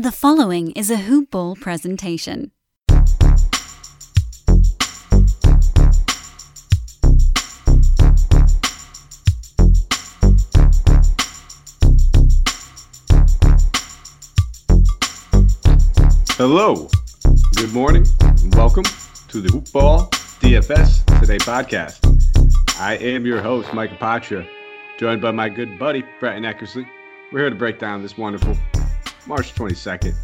The following is a Hoop Ball presentation. Hello, good morning, and welcome to the Hoop Ball DFS Today podcast. I am your host, Mike Apatra, joined by my good buddy, Bretton Eckersley. We're here to break down this wonderful March 22nd.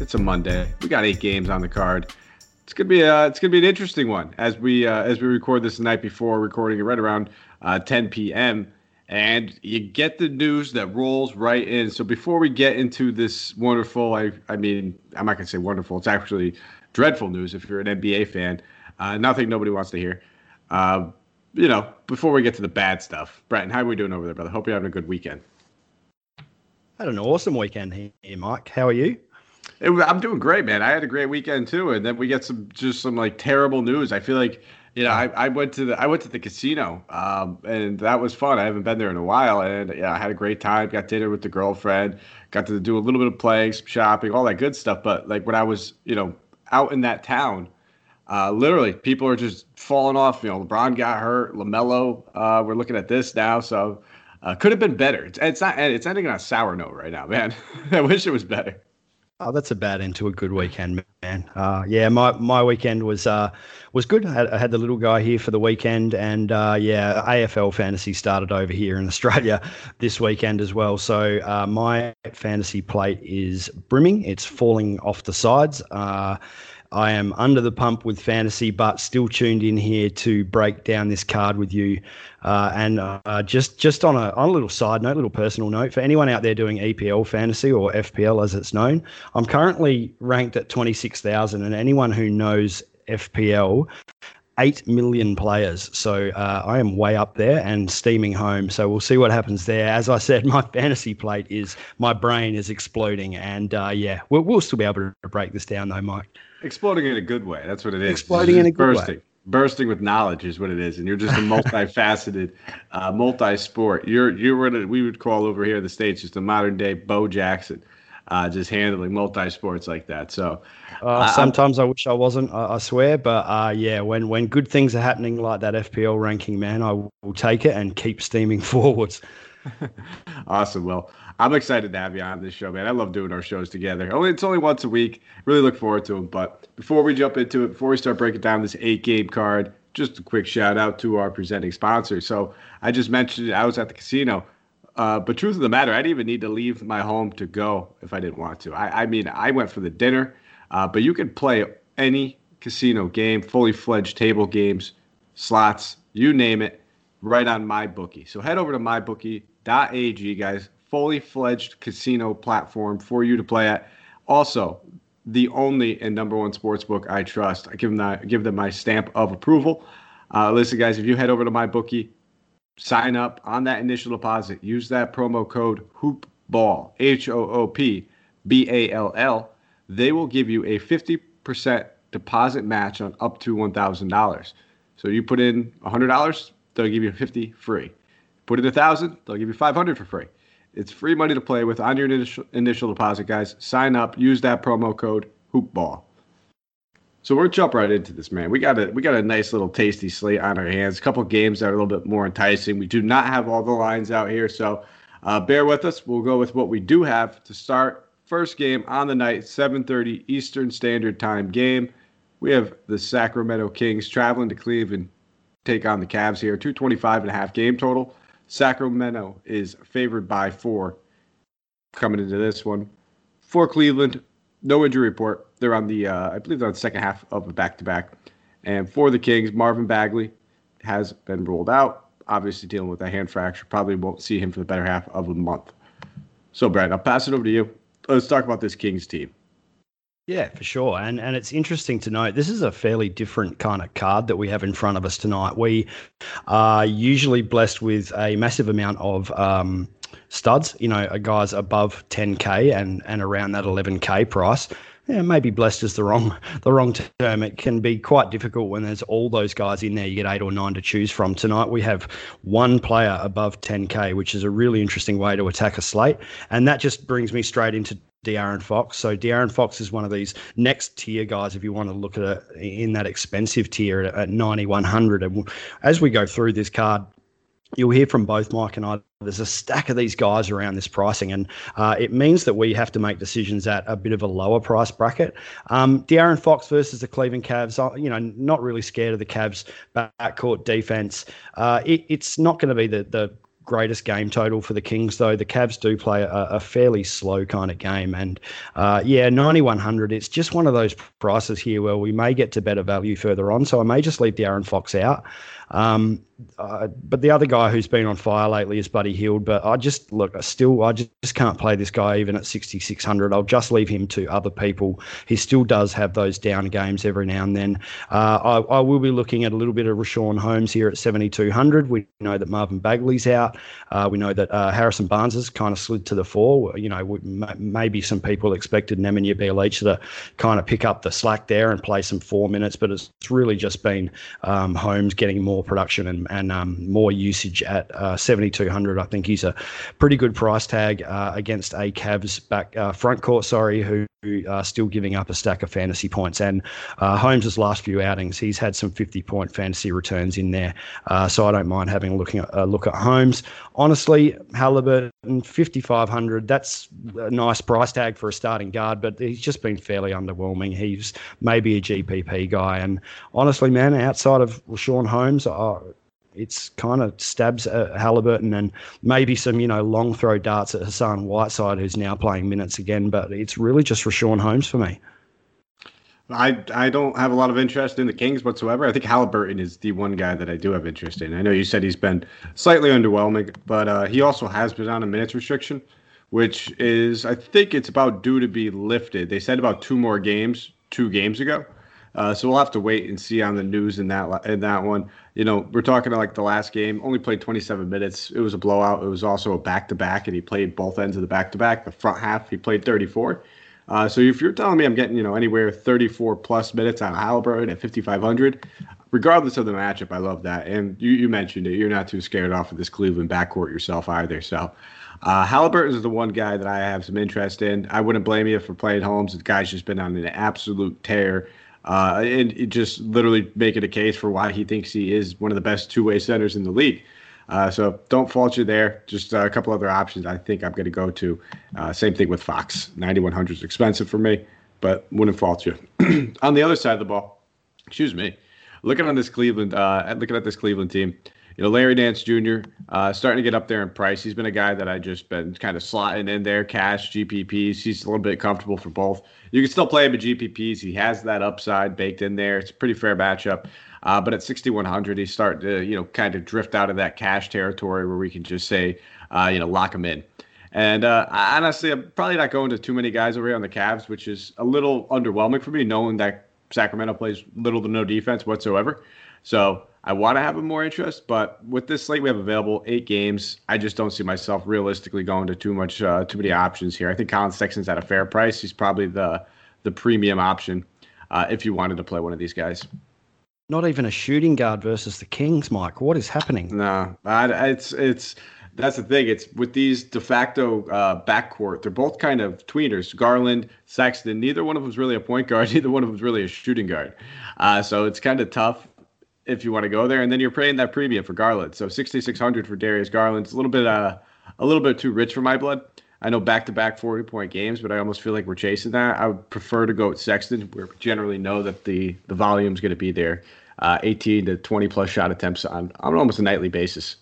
It's a Monday. We got eight games on the card. It's gonna be a, it's gonna be an interesting one as we uh, as we record this the night before, recording it right around uh, 10 p.m. And you get the news that rolls right in. So before we get into this wonderful, I I mean, I'm not gonna say wonderful. It's actually dreadful news if you're an NBA fan. Uh, nothing nobody wants to hear. Uh, you know, before we get to the bad stuff, Bretton, how are we doing over there, brother? Hope you're having a good weekend. Had an awesome weekend here, Mike. How are you? I'm doing great, man. I had a great weekend too, and then we get some just some like terrible news. I feel like you know, I, I went to the I went to the casino, um, and that was fun. I haven't been there in a while, and yeah, I had a great time. Got dinner with the girlfriend. Got to do a little bit of playing, some shopping, all that good stuff. But like when I was, you know, out in that town, uh, literally people are just falling off. You know, LeBron got hurt. Lamelo. Uh, we're looking at this now, so uh, could have been better. It's, it's not. It's ending on a sour note right now, man. I wish it was better. Oh, that's a bad end to a good weekend, man. Uh, yeah, my, my weekend was uh, was good. I had, I had, the little guy here for the weekend, and uh, yeah, AFL fantasy started over here in Australia this weekend as well. So uh, my fantasy plate is brimming. It's falling off the sides. I am under the pump with fantasy, but still tuned in here to break down this card with you. Uh, and uh, just just on a on a little side note, little personal note for anyone out there doing EPL fantasy or FPL as it's known, I'm currently ranked at twenty six thousand, and anyone who knows FPL 8 million players. So uh, I am way up there and steaming home. So we'll see what happens there. As I said, my fantasy plate is my brain is exploding. And uh, yeah, we'll, we'll still be able to break this down though, Mike. Exploding in a good way. That's what it is. Exploding in a good bursting. way. Bursting with knowledge is what it is, and you're just a multifaceted, uh, multi-sport. You're you're what we would call over here in the states just a modern day Bo Jackson uh, just handling multi sports like that. So uh, sometimes I wish I wasn't, I, I swear, but uh, yeah, when when good things are happening like that FPL ranking, man, I will take it and keep steaming forwards. awesome. Well, I'm excited to have you on this show, man. I love doing our shows together. Only it's only once a week. Really look forward to them. But before we jump into it, before we start breaking down this eight game card, just a quick shout out to our presenting sponsor. So I just mentioned. I was at the casino. Uh, but truth of the matter, I didn't even need to leave my home to go if I didn't want to. I, I mean, I went for the dinner, uh, but you can play any casino game, fully fledged table games, slots, you name it, right on MyBookie. So head over to mybookie.ag, guys. Fully fledged casino platform for you to play at. Also, the only and number one sports book I trust. I give them give them my stamp of approval. Uh, listen, guys, if you head over to my bookie, sign up on that initial deposit. Use that promo code HOOPBALL, H O O P B A L L. They will give you a 50% deposit match on up to $1,000. So you put in $100, they'll give you 50 free. Put in 1000 they'll give you 500 for free. It's free money to play with on your initial, initial deposit, guys. Sign up, use that promo code HOOPBALL. So we're jump right into this, man. We got a we got a nice little tasty slate on our hands. A couple games that are a little bit more enticing. We do not have all the lines out here, so uh, bear with us. We'll go with what we do have to start. First game on the night, 7:30 Eastern Standard Time game. We have the Sacramento Kings traveling to Cleveland, take on the Cavs here. 225 and a half game total. Sacramento is favored by four coming into this one. For Cleveland, no injury report. They're on the, uh, I believe they're on the second half of a back to back. And for the Kings, Marvin Bagley has been ruled out. Obviously, dealing with a hand fracture. Probably won't see him for the better half of a month. So, Brad, I'll pass it over to you. Let's talk about this Kings team. Yeah, for sure. And and it's interesting to note this is a fairly different kind of card that we have in front of us tonight. We are usually blessed with a massive amount of um, studs, you know, guys above 10k and and around that 11k price. Yeah, maybe blessed is the wrong the wrong term. It can be quite difficult when there's all those guys in there. You get eight or nine to choose from. Tonight we have one player above 10k, which is a really interesting way to attack a slate, and that just brings me straight into De'Aaron Fox. So De'Aaron Fox is one of these next tier guys if you want to look at it in that expensive tier at, at 9100. And as we go through this card, you'll hear from both Mike and I. There's a stack of these guys around this pricing, and uh, it means that we have to make decisions at a bit of a lower price bracket. Um, De'Aaron Fox versus the Cleveland Cavs, you know, not really scared of the Cavs backcourt defense. Uh, it, it's not going to be the the greatest game total for the Kings, though. The Cavs do play a, a fairly slow kind of game. And uh, yeah, 9,100, it's just one of those prices here where we may get to better value further on. So I may just leave De'Aaron Fox out. Um, uh, but the other guy who's been on fire lately is Buddy Hield. But I just look, I still, I just, just can't play this guy even at 6,600. I'll just leave him to other people. He still does have those down games every now and then. Uh, I, I, will be looking at a little bit of Richaun Holmes here at 7,200. We know that Marvin Bagley's out. Uh, we know that uh, Harrison Barnes has kind of slid to the fore. You know, we, maybe some people expected Nemanja Bjelica to kind of pick up the slack there and play some four minutes, but it's really just been um, Holmes getting more more production and, and um, more usage at uh, 7200 I think he's a pretty good price tag uh, against a Cavs back uh, front court, sorry, who are still giving up a stack of fantasy points. And uh, Holmes' last few outings, he's had some 50 point fantasy returns in there. Uh, so I don't mind having a, looking at, a look at Holmes. Honestly, Halliburton, 5,500, that's a nice price tag for a starting guard, but he's just been fairly underwhelming. He's maybe a GPP guy. And honestly, man, outside of Sean Holmes, uh, it's kind of stabs at Halliburton and maybe some, you know, long throw darts at Hassan Whiteside, who's now playing minutes again. But it's really just Richaun Holmes for me. I I don't have a lot of interest in the Kings whatsoever. I think Halliburton is the one guy that I do have interest in. I know you said he's been slightly underwhelming, but uh, he also has been on a minutes restriction, which is I think it's about due to be lifted. They said about two more games two games ago. Uh, so we'll have to wait and see on the news in that in that one. You know, we're talking about like the last game. Only played 27 minutes. It was a blowout. It was also a back to back, and he played both ends of the back to back. The front half, he played 34. Uh, so if you're telling me I'm getting you know anywhere 34 plus minutes on Halliburton at 5500, regardless of the matchup, I love that. And you, you mentioned it. You're not too scared off of this Cleveland backcourt yourself either. So. Uh, Halliburton is the one guy that I have some interest in. I wouldn't blame you for playing Holmes. The guy's just been on an absolute tear uh, and just literally making a case for why he thinks he is one of the best two-way centers in the league. Uh, so don't fault you there. Just uh, a couple other options I think I'm going to go to. Uh, same thing with Fox. 9100 is expensive for me, but wouldn't fault you. on the other side of the ball, excuse me, looking on this Cleveland, uh, looking at this Cleveland team, you know, Larry Nance Jr. Uh, starting to get up there in price. He's been a guy that I just been kind of slotting in there, cash, GPPs. He's a little bit comfortable for both. You can still play him at GPPs. He has that upside baked in there. It's a pretty fair matchup. Uh, but at 6,100, he's starting to, you know, kind of drift out of that cash territory where we can just say, uh, you know, lock him in. And uh, honestly, I'm probably not going to too many guys over here on the Cavs, which is a little underwhelming for me, knowing that Sacramento plays little to no defense whatsoever. So I want to have a more interest, but with this slate we have available, eight games, I just don't see myself realistically going to too much, uh, too many options here. I think Colin Sexton's at a fair price. He's probably the the premium option uh, if you wanted to play one of these guys. Not even a shooting guard versus the Kings, Mike. What is happening? No, I, it's it's that's the thing. It's with these de facto uh, backcourt. They're both kind of tweeners. Garland, Sexton. Neither one of them is really a point guard. Neither one of them is really a shooting guard. Uh, so it's kind of tough if you want to go there, and then you're paying that premium for Garland. So 6,600 for Darius Garland. It's a little bit uh, a little bit too rich for my blood. I know back-to-back 40-point games, but I almost feel like we're chasing that. I would prefer to go with Sexton, where we generally know that the the volume's going to be there, uh, 18 to 20 plus shot attempts on on almost a nightly basis.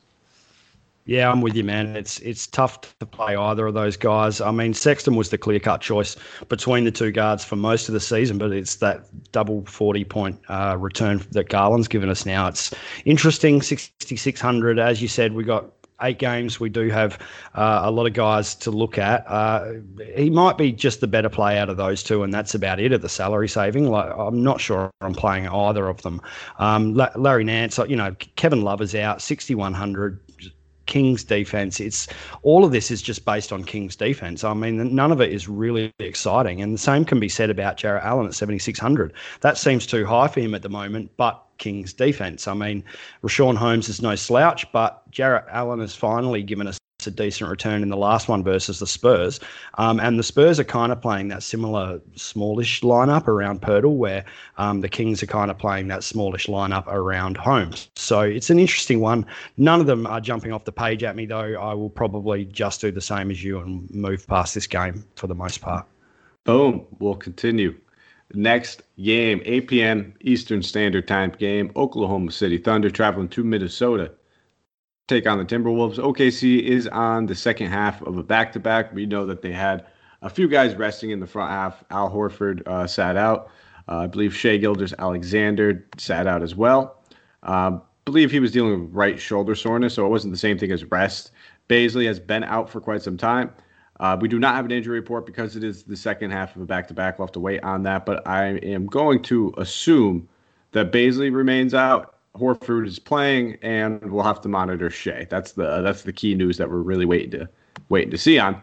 Yeah, I'm with you, man. It's it's tough to play either of those guys. I mean, Sexton was the clear cut choice between the two guards for most of the season, but it's that double 40 point uh, return that Garland's given us now. It's interesting, 6,600. As you said, we got eight games. We do have uh, a lot of guys to look at. Uh, he might be just the better play out of those two, and that's about it at the salary saving. Like, I'm not sure I'm playing either of them. Um, Larry Nance, you know, Kevin Love is out, 6,100. Kings defense. It's all of this is just based on Kings defense. I mean, none of it is really exciting. And the same can be said about Jarrett Allen at 7,600. That seems too high for him at the moment, but Kings defense. I mean, Richaun Holmes is no slouch, but Jarrett Allen has finally given us a decent return in the last one versus the Spurs. Um, and the Spurs are kind of playing that similar smallish lineup around Poeltl, where um, the Kings are kind of playing that smallish lineup around Holmes. So it's an interesting one. None of them are jumping off the page at me, though. I will probably just do the same as you and move past this game for the most part. Boom. We'll continue. Next game, 8 p.m. Eastern Standard Time game. Oklahoma City Thunder traveling to Minnesota. Take on the Timberwolves. OKC is on the second half of a back to back. We know that they had a few guys resting in the front half. Al Horford uh, sat out. Uh, I believe Shai Gilgeous-Alexander sat out as well. Uh, believe he was dealing with right shoulder soreness, so it wasn't the same thing as rest. Bazley has been out for quite some time. Uh, we do not have an injury report because it is the second half of a back to back. We'll have to wait on that, but I am going to assume that Bazley remains out. Horford is playing, and we'll have to monitor Shai. That's the that's the key news that we're really waiting to waiting to see on.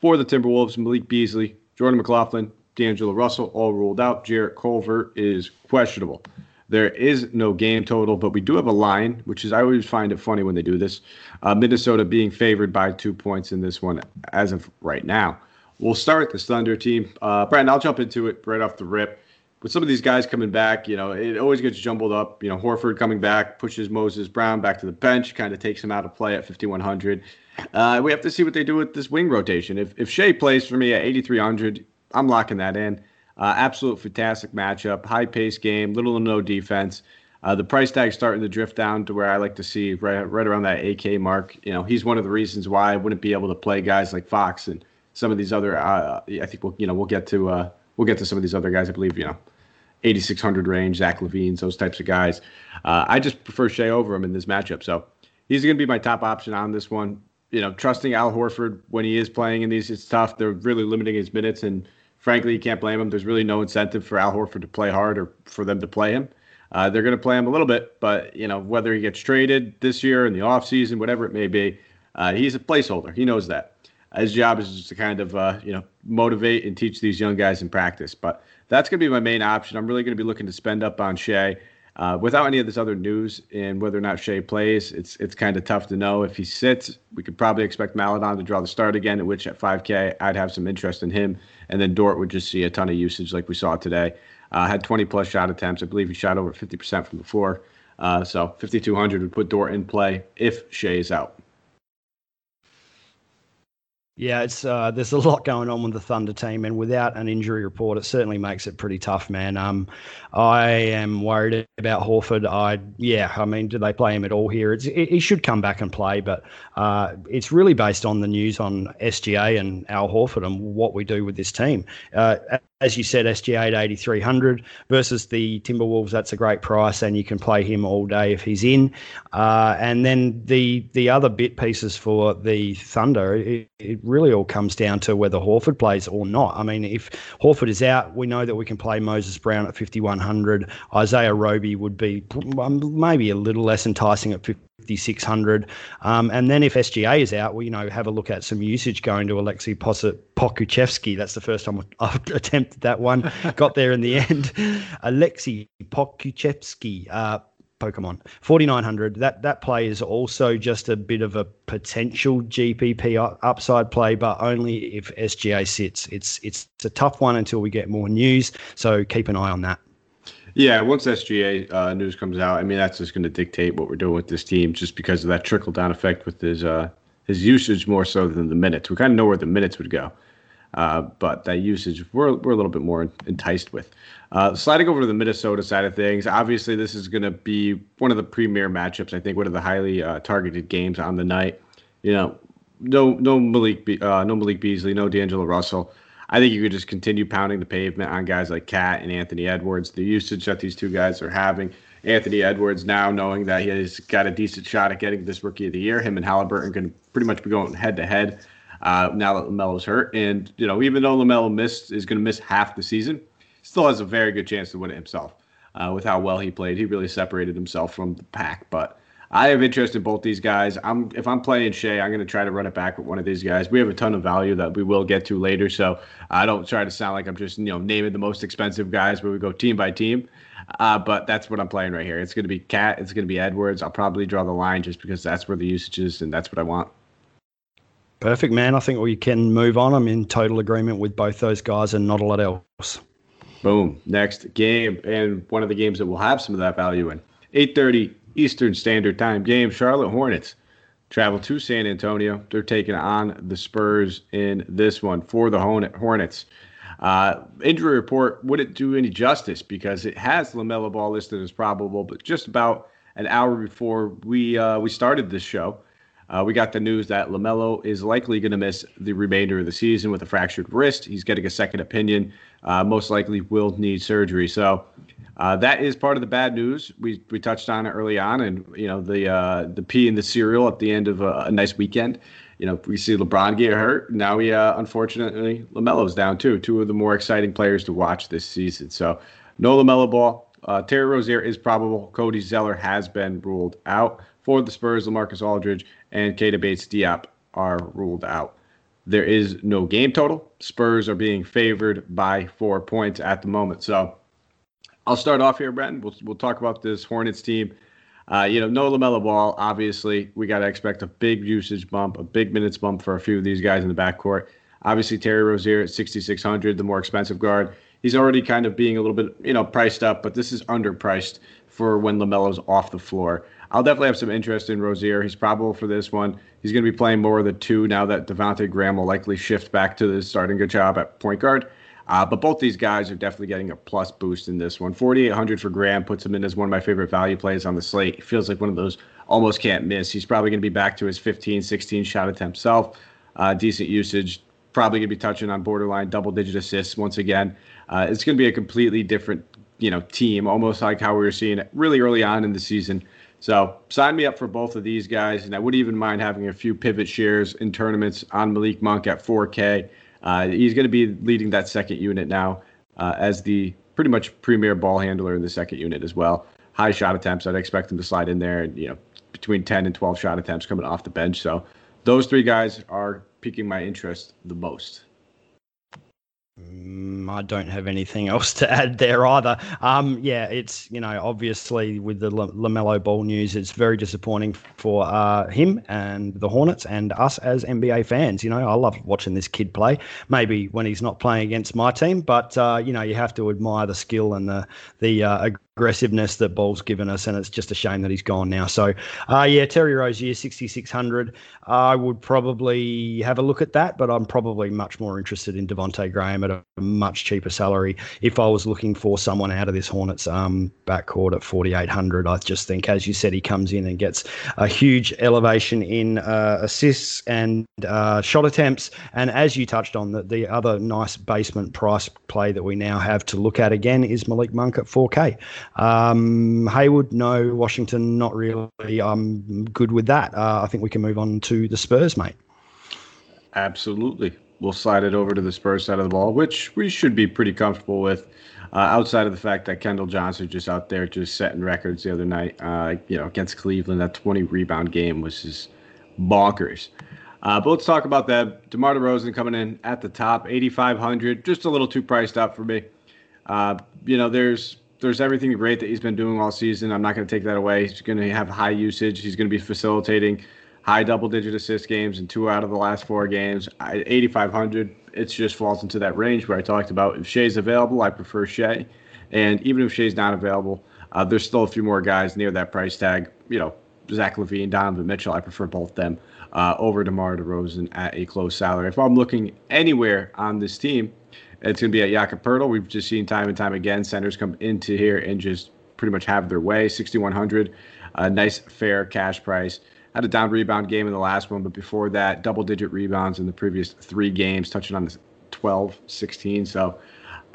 For the Timberwolves, Malik Beasley, Jordan McLaughlin, D'Angelo Russell all ruled out. Jarrett Culver is questionable. There is no game total, but we do have a line, which is I always find it funny when they do this. Uh, Minnesota being favored by two points in this one as of right now. We'll start the Thunder team. Uh, Brandon, I'll jump into it right off the rip. With some of these guys coming back, you know, it always gets jumbled up. You know, Horford coming back pushes Moses Brown back to the bench, kind of takes him out of play at 5,100. Uh, we have to see what they do with this wing rotation. If, if Shai plays for me at 8,300, I'm locking that in. Uh, absolute fantastic matchup, high pace game, little to no defense. Uh, the price tag starting to drift down to where I like to see right, right around that 8K mark. You know, he's one of the reasons why I wouldn't be able to play guys like Fox and some of these other. Uh, I think we'll you know we'll get to uh, we'll get to some of these other guys. I believe you know, 8600 range, Zach LaVine's, those types of guys. Uh, I just prefer Shai over him in this matchup, so he's going to be my top option on this one. You know, trusting Al Horford when he is playing in these, it's tough. They're really limiting his minutes and frankly, you can't blame him. There's really no incentive for Al Horford to play hard or for them to play him. Uh, they're going to play him a little bit, but you know whether he gets traded this year in the offseason, whatever it may be, uh, he's a placeholder. He knows that. His job is just to kind of uh, you know motivate and teach these young guys in practice. But that's going to be my main option. I'm really going to be looking to spend up on Shai. Uh, without any of this other news and whether or not Shai plays, it's it's kind of tough to know. If he sits, we could probably expect Maledon to draw the start again, at which at 5K I'd have some interest in him. And then Dort would just see a ton of usage like we saw today. Uh, had 20 plus shot attempts. I believe he shot over 50% from the floor. Uh, so 5,200 would put Dort in play if Shai is out. Yeah, it's uh, there's a lot going on with the Thunder team, and without an injury report, it certainly makes it pretty tough, man. Um, I am worried about Horford. I yeah, I mean, do they play him at all here? It's, it, he should come back and play, but uh, it's really based on the news on SGA and Al Horford and what we do with this team. Uh, as you said, SGA at 8,300 versus the Timberwolves. That's a great price, and you can play him all day if he's in. Uh, and then the the other bit pieces for the Thunder, it, it, really all comes down to whether Horford plays or not. I mean, if Horford is out, we know that we can play Moses Brown at 5,100. Isaiah Roby would be maybe a little less enticing at 50. 5600. Um, and then if SGA is out, well, you know, have a look at some usage going to Alexei Pokusevski. That's the first time I've attempted that one. Got there in the end. Alexei Pokusevski. Uh, Pokemon 4900. That that play is also just a bit of a potential GPP upside play, but only if SGA sits. It's it's, it's a tough one until we get more news. So keep an eye on that. Yeah, once SGA uh, news comes out, I mean that's just going to dictate what we're doing with this team, just because of that trickle down effect with his uh, his usage more so than the minutes. We kind of know where the minutes would go, uh, but that usage we're we're a little bit more enticed with. Uh, sliding over to the Minnesota side of things, obviously this is going to be one of the premier matchups. I think one of the highly uh, targeted games on the night. You know, no no Malik Be- uh, no Malik Beasley, no D'Angelo Russell. I think you could just continue pounding the pavement on guys like KAT and Anthony Edwards. The usage that these two guys are having. Anthony Edwards now knowing that he has got a decent shot at getting this Rookie of the Year. Him and Halliburton can pretty much be going head to head now that LaMelo's hurt. And you know, even though LaMelo missed is going to miss half the season, still has a very good chance to win it himself. Uh, with how well he played, he really separated himself from the pack. But I have interest in both these guys. I'm if I'm playing Shai, I'm going to try to run it back with one of these guys. We have a ton of value that we will get to later, so I don't try to sound like I'm just you know naming the most expensive guys where we go team by team. Uh, but that's what I'm playing right here. It's going to be KAT. It's going to be Edwards. I'll probably draw the line just because that's where the usage is and that's what I want. Perfect, man. I think we can move on. I'm in total agreement with both those guys and not a lot else. Boom. Next game, and one of the games that will have some of that value in 8:30 Eastern Standard Time game. Charlotte Hornets travel to San Antonio. They're taking on the Spurs in this one for the Hornets. Uh, injury report wouldn't do any justice because it has LaMelo Ball listed as probable, but just about an hour before we uh, we started this show, uh, we got the news that LaMelo is likely going to miss the remainder of the season with a fractured wrist. He's getting a second opinion. Uh, most likely will need surgery. So uh, that is part of the bad news. We we touched on it early on, and you know the uh, the P in the cereal at the end of a, a, nice weekend. You know we see LeBron get hurt. Now we uh, unfortunately Lamelo's down too. Two of the more exciting players to watch this season. So no Lamelo ball. Uh, Terry Rozier is probable. Cody Zeller has been ruled out for the Spurs. LaMarcus Aldridge and Keita Bates-Diop are ruled out. There is no game total. Spurs are being favored by four points at the moment. So I'll start off here, Brenton. We'll, we'll talk about this Hornets team. Uh, you know, no LaMelo Ball. Obviously, we got to expect a big usage bump, a big minutes bump for a few of these guys in the backcourt. Obviously, Terry Rozier at 6,600, the more expensive guard. He's already kind of being a little bit, you know, priced up, but this is underpriced for when LaMelo's off the floor. I'll definitely have some interest in Rozier. He's probable for this one. He's going to be playing more of the two now that Devonte Graham will likely shift back to the starting good job at point guard. Uh, but both these guys are definitely getting a plus boost in this one. 4,800 for Graham puts him in as one of my favorite value plays on the slate. He feels like one of those almost can't miss. He's probably going to be back to his 15, 16 shot attempt self. Uh, decent usage. Probably going to be touching on borderline double digit assists once again. Uh, it's going to be a completely different, you know, team, almost like how we were seeing it really early on in the season. So sign me up for both of these guys, and I wouldn't even mind having a few pivot shares in tournaments on Malik Monk at 4K. Uh, he's going to be leading that second unit now uh, as the pretty much premier ball handler in the second unit as well. High shot attempts. I'd expect him to slide in there, and you know, between 10 and 12 shot attempts coming off the bench. So those three guys are piquing my interest the most. Mm, I don't have anything else to add there either. Um, yeah, it's you know obviously with the Lamelo Ball news, it's very disappointing for uh, him and the Hornets and us as NBA fans. You know, I love watching this kid play. Maybe when he's not playing against my team, but uh, you know you have to admire the skill and the the uh, aggressiveness that Ball's given us, and it's just a shame that he's gone now. So, uh, yeah, Terry Rozier, 6,600. I would probably have a look at that, but I'm probably much more interested in Devonte Graham at a much cheaper salary. If I was looking for someone out of this Hornets um, backcourt at 4,800, I just think, as you said, he comes in and gets a huge elevation in uh, assists and uh, shot attempts. And as you touched on, the, the other nice basement price play that we now have to look at again is Malik Monk at 4K. Um, Hayward, no. Washington, not really. I'm good with that. Uh, I think we can move on to the Spurs, mate. Absolutely. We'll slide it over to the Spurs side of the ball, which we should be pretty comfortable with. Uh, outside of the fact that Keldon Johnson just out there just setting records the other night, uh, you know, against Cleveland, that 20 rebound game was just bonkers. Uh, but let's talk about that. DeMar DeRozan coming in at the top, 8,500, just a little too priced up for me. Uh, you know, there's there's everything great that he's been doing all season. I'm not going to take that away. He's going to have high usage. He's going to be facilitating high double digit assist games in two out of the last four games. 8,500, it just falls into that range where I talked about. If Shai's available, I prefer Shai. And even if Shai's not available, uh, there's still a few more guys near that price tag. You know, Zach LaVine, Donovan Mitchell, I prefer both them uh, over DeMar DeRozan at a close salary. If I'm looking anywhere on this team, it's going to be at Jakob Poeltl. We've just seen time and time again centers come into here and just pretty much have their way. 6,100, a nice fair cash price. Had a down rebound game in the last one, but before that, double digit rebounds in the previous three games, touching on the 12, 16. So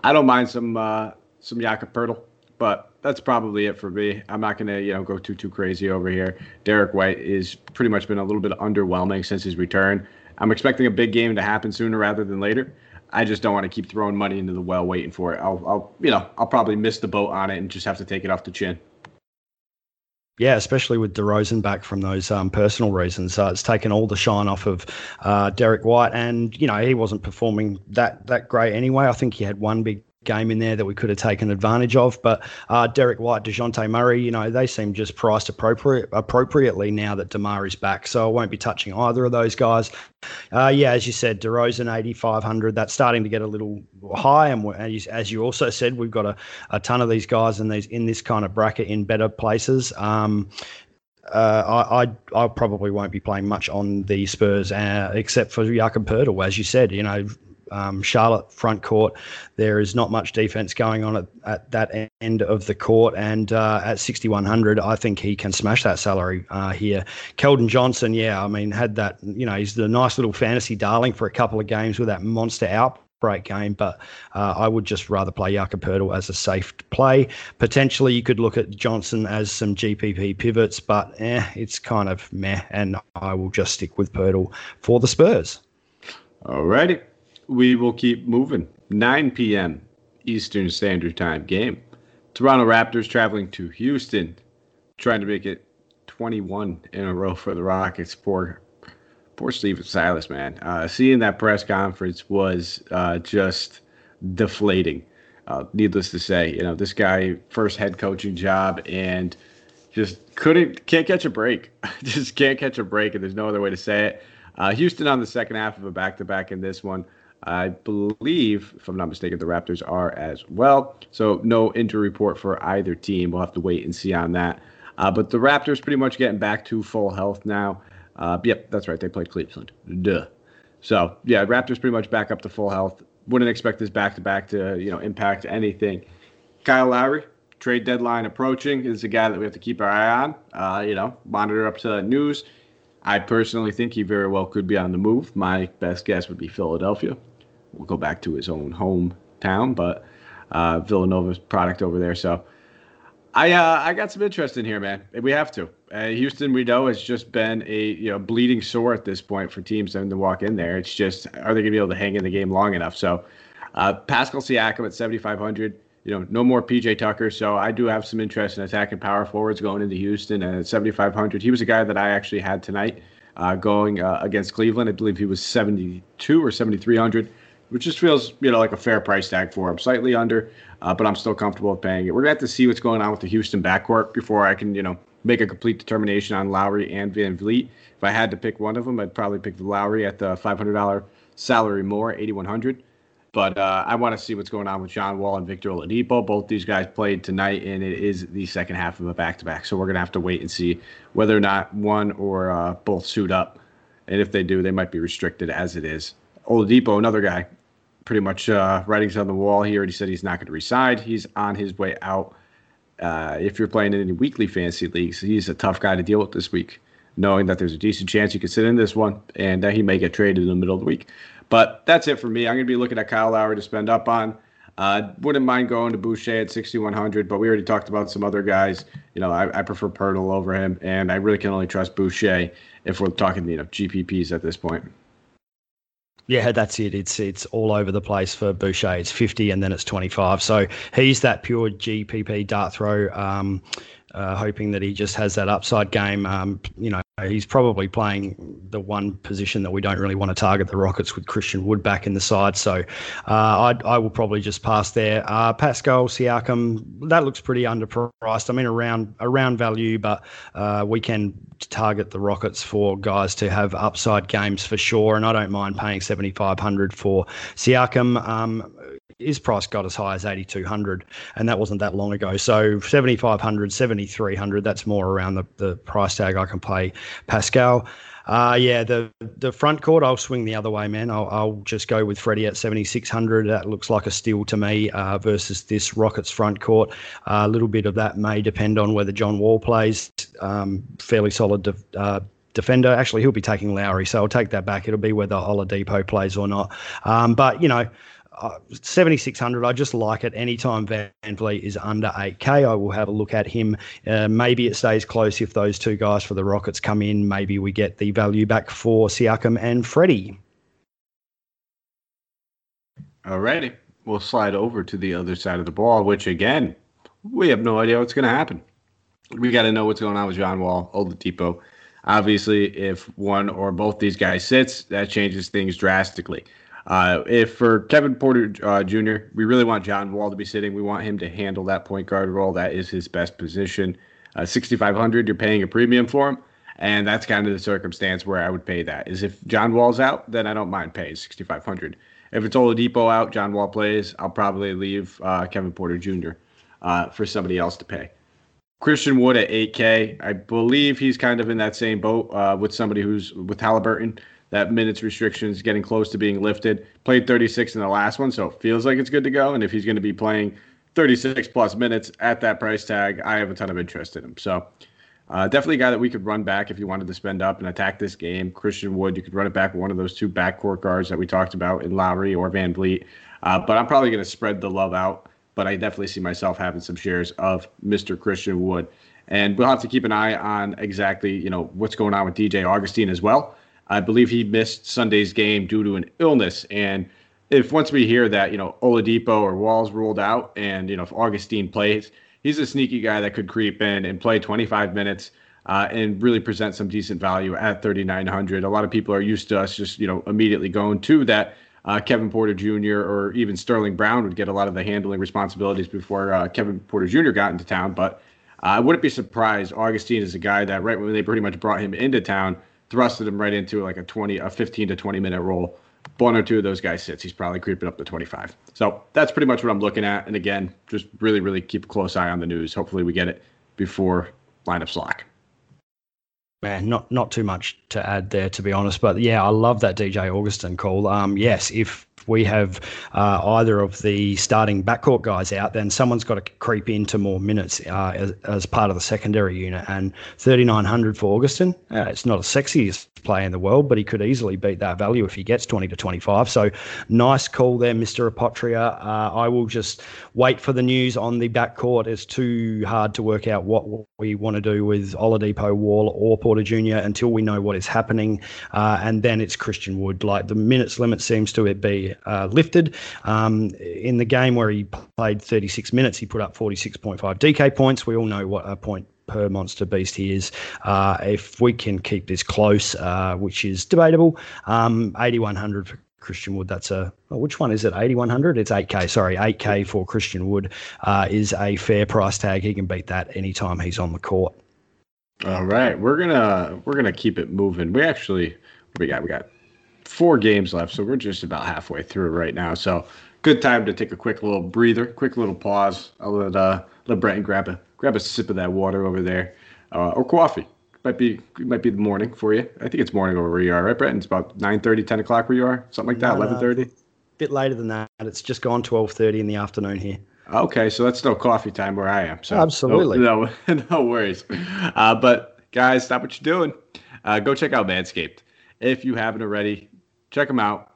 I don't mind some uh, some Jakob Poeltl, but that's probably it for me. I'm not going to you know go too too crazy over here. Derrick White is pretty much been a little bit underwhelming since his return. I'm expecting a big game to happen sooner rather than later. I just don't want to keep throwing money into the well waiting for it. I'll, I'll, you know, I'll probably miss the boat on it and just have to take it off the chin. Yeah, especially with DeRozan back from those um, personal reasons, uh, it's taken all the shine off of uh, Derrick White, and you know he wasn't performing that that great anyway. I think he had one big game in there that we could have taken advantage of. But uh, Derrick White, Dejounte Murray, you know, they seem just priced appropriate appropriately now that Demar is back. So I won't be touching either of those guys. Uh, yeah, as you said, DeRozan 8,500. That's starting to get a little high, and as you also said, we've got a, a ton of these guys in these in this kind of bracket in better places. Um, uh, I, I, I probably won't be playing much on the Spurs, uh, except for Jakob Poeltl, as you said. You know, um, Charlotte front court. There is not much defense going on at, at that end of the court, and uh, at 6100, I think he can smash that salary uh, here. Keldon Johnson, yeah, I mean, had that. You know, he's the nice little fantasy darling for a couple of games with that monster out break game, but uh, I would just rather play Jakob Poeltl as a safe play. Potentially, you could look at Johnson as some GPP pivots, but eh, it's kind of meh, and I will just stick with Poeltl for the Spurs. All righty. We will keep moving. 9 p.m. Eastern Standard Time game. Toronto Raptors traveling to Houston, trying to make it 21 in a row for the Rockets. Poor poor Stephen Silas, man. Uh, seeing that press conference was uh, just deflating. Uh, needless to say, you know, this guy first head coaching job and just couldn't can't catch a break. just can't catch a break, and there's no other way to say it. Uh, Houston on the second half of a back-to-back in this one. I believe, if I'm not mistaken, the Raptors are as well. So no injury report for either team. We'll have to wait and see on that. Uh, but the Raptors pretty much getting back to full health now. Uh, yep, that's right. They played Cleveland. Duh. So yeah, Raptors pretty much back up to full health. Wouldn't expect this back to back to you know impact anything. Kyle Lowry, trade deadline approaching, is a guy that we have to keep our eye on. Uh, you know, monitor up to news. I personally think he very well could be on the move. My best guess would be Philadelphia. We'll go back to his own hometown, but uh, Villanova's product over there. So I uh, I got some interest in here, man. We have to. Uh, Houston, we know, has just been a you know bleeding sore at this point for teams having to walk in there. It's just are they going to be able to hang in the game long enough? So uh, Pascal Siakam at 7,500. You know, no more PJ Tucker. So I do have some interest in attacking power forwards going into Houston at 7,500. He was a guy that I actually had tonight uh, going uh, against Cleveland. I believe he was 72 or 7,300 which just feels you know like a fair price tag for him, slightly under, uh, but I'm still comfortable with paying it. We're gonna have to see what's going on with the Houston backcourt before I can you know make a complete determination on Lowry and VanVleet. If I had to pick one of them, I'd probably pick Lowry at the $500 salary more, 8100. But uh, I want to see what's going on with John Wall and Victor Oladipo. Both these guys played tonight, and it is the second half of a back-to-back. So we're gonna have to wait and see whether or not one or uh, both suit up. And if they do, they might be restricted as it is. Oladipo, another guy, pretty much uh, writings on the wall here. He said he's not going to reside. He's on his way out. Uh, if you're playing in any weekly fantasy leagues, he's a tough guy to deal with this week, knowing that there's a decent chance you could sit in this one and that he may get traded in the middle of the week. But that's it for me. I'm going to be looking at Kyle Lowry to spend up on. Uh, wouldn't mind going to Boucher at 6,100, but we already talked about some other guys. You know, I, I prefer Poeltl over him, and I really can only trust Boucher if we're talking, you know, GPPs at this point. Yeah, that's it. It's it's all over the place for Boucher. It's 50 and then it's 25. So he's that pure GPP dart throw, um, uh, hoping that he just has that upside game. Um, you know, he's probably playing the one position that we don't really want to target the Rockets with Christian Wood back in the side. So uh, I, I will probably just pass there. Uh, Pascal Siakam, that looks pretty underpriced. I mean, around around value, but uh, we can target the Rockets for guys to have upside games for sure. And I don't mind paying 7500 for Siakam. Um, his price got as high as 8200 and that wasn't that long ago so 7500 7300 that's more around the, the price tag i can pay pascal uh, yeah, the the front court, I'll swing the other way, man. I'll, I'll just go with Freddie at 7,600. That looks like a steal to me uh, versus this Rockets front court. Uh, a little bit of that may depend on whether John Wall plays. Um, fairly solid de- uh, defender. Actually, he'll be taking Lowry, so I'll take that back. It'll be whether Oladipo plays or not. Um, but, you know, uh, 7600 i just like it. Anytime van vliet is under 8k i will have a look at him. Uh, maybe it stays close if those two guys for the rockets come in. Maybe we get the value back for siakam and freddie. Alrighty we'll slide over to the other side of the ball which again we have no idea what's going to happen. We got to know what's going on with john wall oladipo. Obviously if one or both these guys sits that changes things drastically Uh, if for Kevin Porter uh, Jr., we really want John Wall to be sitting. We want him to handle that point guard role. That is his best position. Uh, 6,500, you're paying a premium for him. And that's kind of the circumstance where I would pay that. Is if John Wall's out, then I don't mind paying 6,500. If it's Oladipo out, John Wall plays, I'll probably leave uh, Kevin Porter Jr. Uh, for somebody else to pay. Christian Wood at 8K, I believe he's kind of in that same boat uh, with somebody who's with Halliburton. That minutes restriction is getting close to being lifted. Played 36 in the last one, so it feels like it's good to go. And if he's going to be playing 36 plus minutes at that price tag, I have a ton of interest in him. So uh, definitely a guy that we could run back if you wanted to spend up and attack this game. Christian Wood, you could run it back with one of those two backcourt guards that we talked about in Lowry or VanVleet. Uh, but I'm probably going to spread the love out. But I definitely see myself having some shares of Mr. Christian Wood. And we'll have to keep an eye on exactly, you know, what's going on with DJ Augustin as well. I believe he missed Sunday's game due to an illness. And if once we hear that, you know, Oladipo or Walls ruled out and, you know, if Augustin plays, he's a sneaky guy that could creep in and play 25 minutes uh, and really present some decent value at 3,900. A lot of people are used to us just, you know, immediately going to that. Uh, Kevin Porter Jr. or even Sterling Brown would get a lot of the handling responsibilities before uh, Kevin Porter Jr. got into town. But uh, I wouldn't be surprised. Augustin is a guy that right when they pretty much brought him into town, thrusted him right into like a 20, a 15 to 20 minute role. One or two of those guys sits. He's probably creeping up to 25. So that's pretty much what I'm looking at. And again, just really, really keep a close eye on the news. Hopefully, we get it before lineup lock. Man, not not too much to add there, to be honest. But yeah, I love that DJ Augustin call. Um, yes, if we have uh, either of the starting backcourt guys out, then someone's got to creep into more minutes uh, as, as, part of the secondary unit. And 3,900 for Augustin, uh, it's not a sexiest play in the world, but he could easily beat that value if he gets 20 to 25. So nice call there, Mr. Apotria. Uh, I will just wait for the news on the backcourt. It's too hard to work out what we want to do with Oladipo, Wall, or Porter Jr. until we know what is happening. Uh, and then it's Christian Wood. Like the minutes limit seems to be uh, lifted. Um, in the game where he played 36 minutes, he put up 46.5 DK points. We all know what a point per monster beast he is. Uh, if we can keep this close, uh, which is debatable, um, 8100 for Christian Wood. That's a oh, which one is it? 8100. It's 8k. Sorry, 8k for Christian Wood uh, is a fair price tag. He can beat that anytime he's on the court. All right, we're gonna we're gonna keep it moving. We actually we got we got four games left, so we're just about halfway through right now. So good time to take a quick little breather, quick little pause. I'll let uh, let Brenton grab a grab a sip of that water over there, uh, or coffee. Might be it might be the morning for you. I think it's morning over where you are, right, Brenton? It's about 9 30, 10 o'clock where you are, something like that, eleven thirty. Bit later than that. It's just gone twelve thirty in the afternoon here. Okay, so that's no coffee time where I am. So absolutely, no, no, no worries. Uh, but guys, stop what you're doing. Uh, go check out Manscaped if you haven't already. Check them out.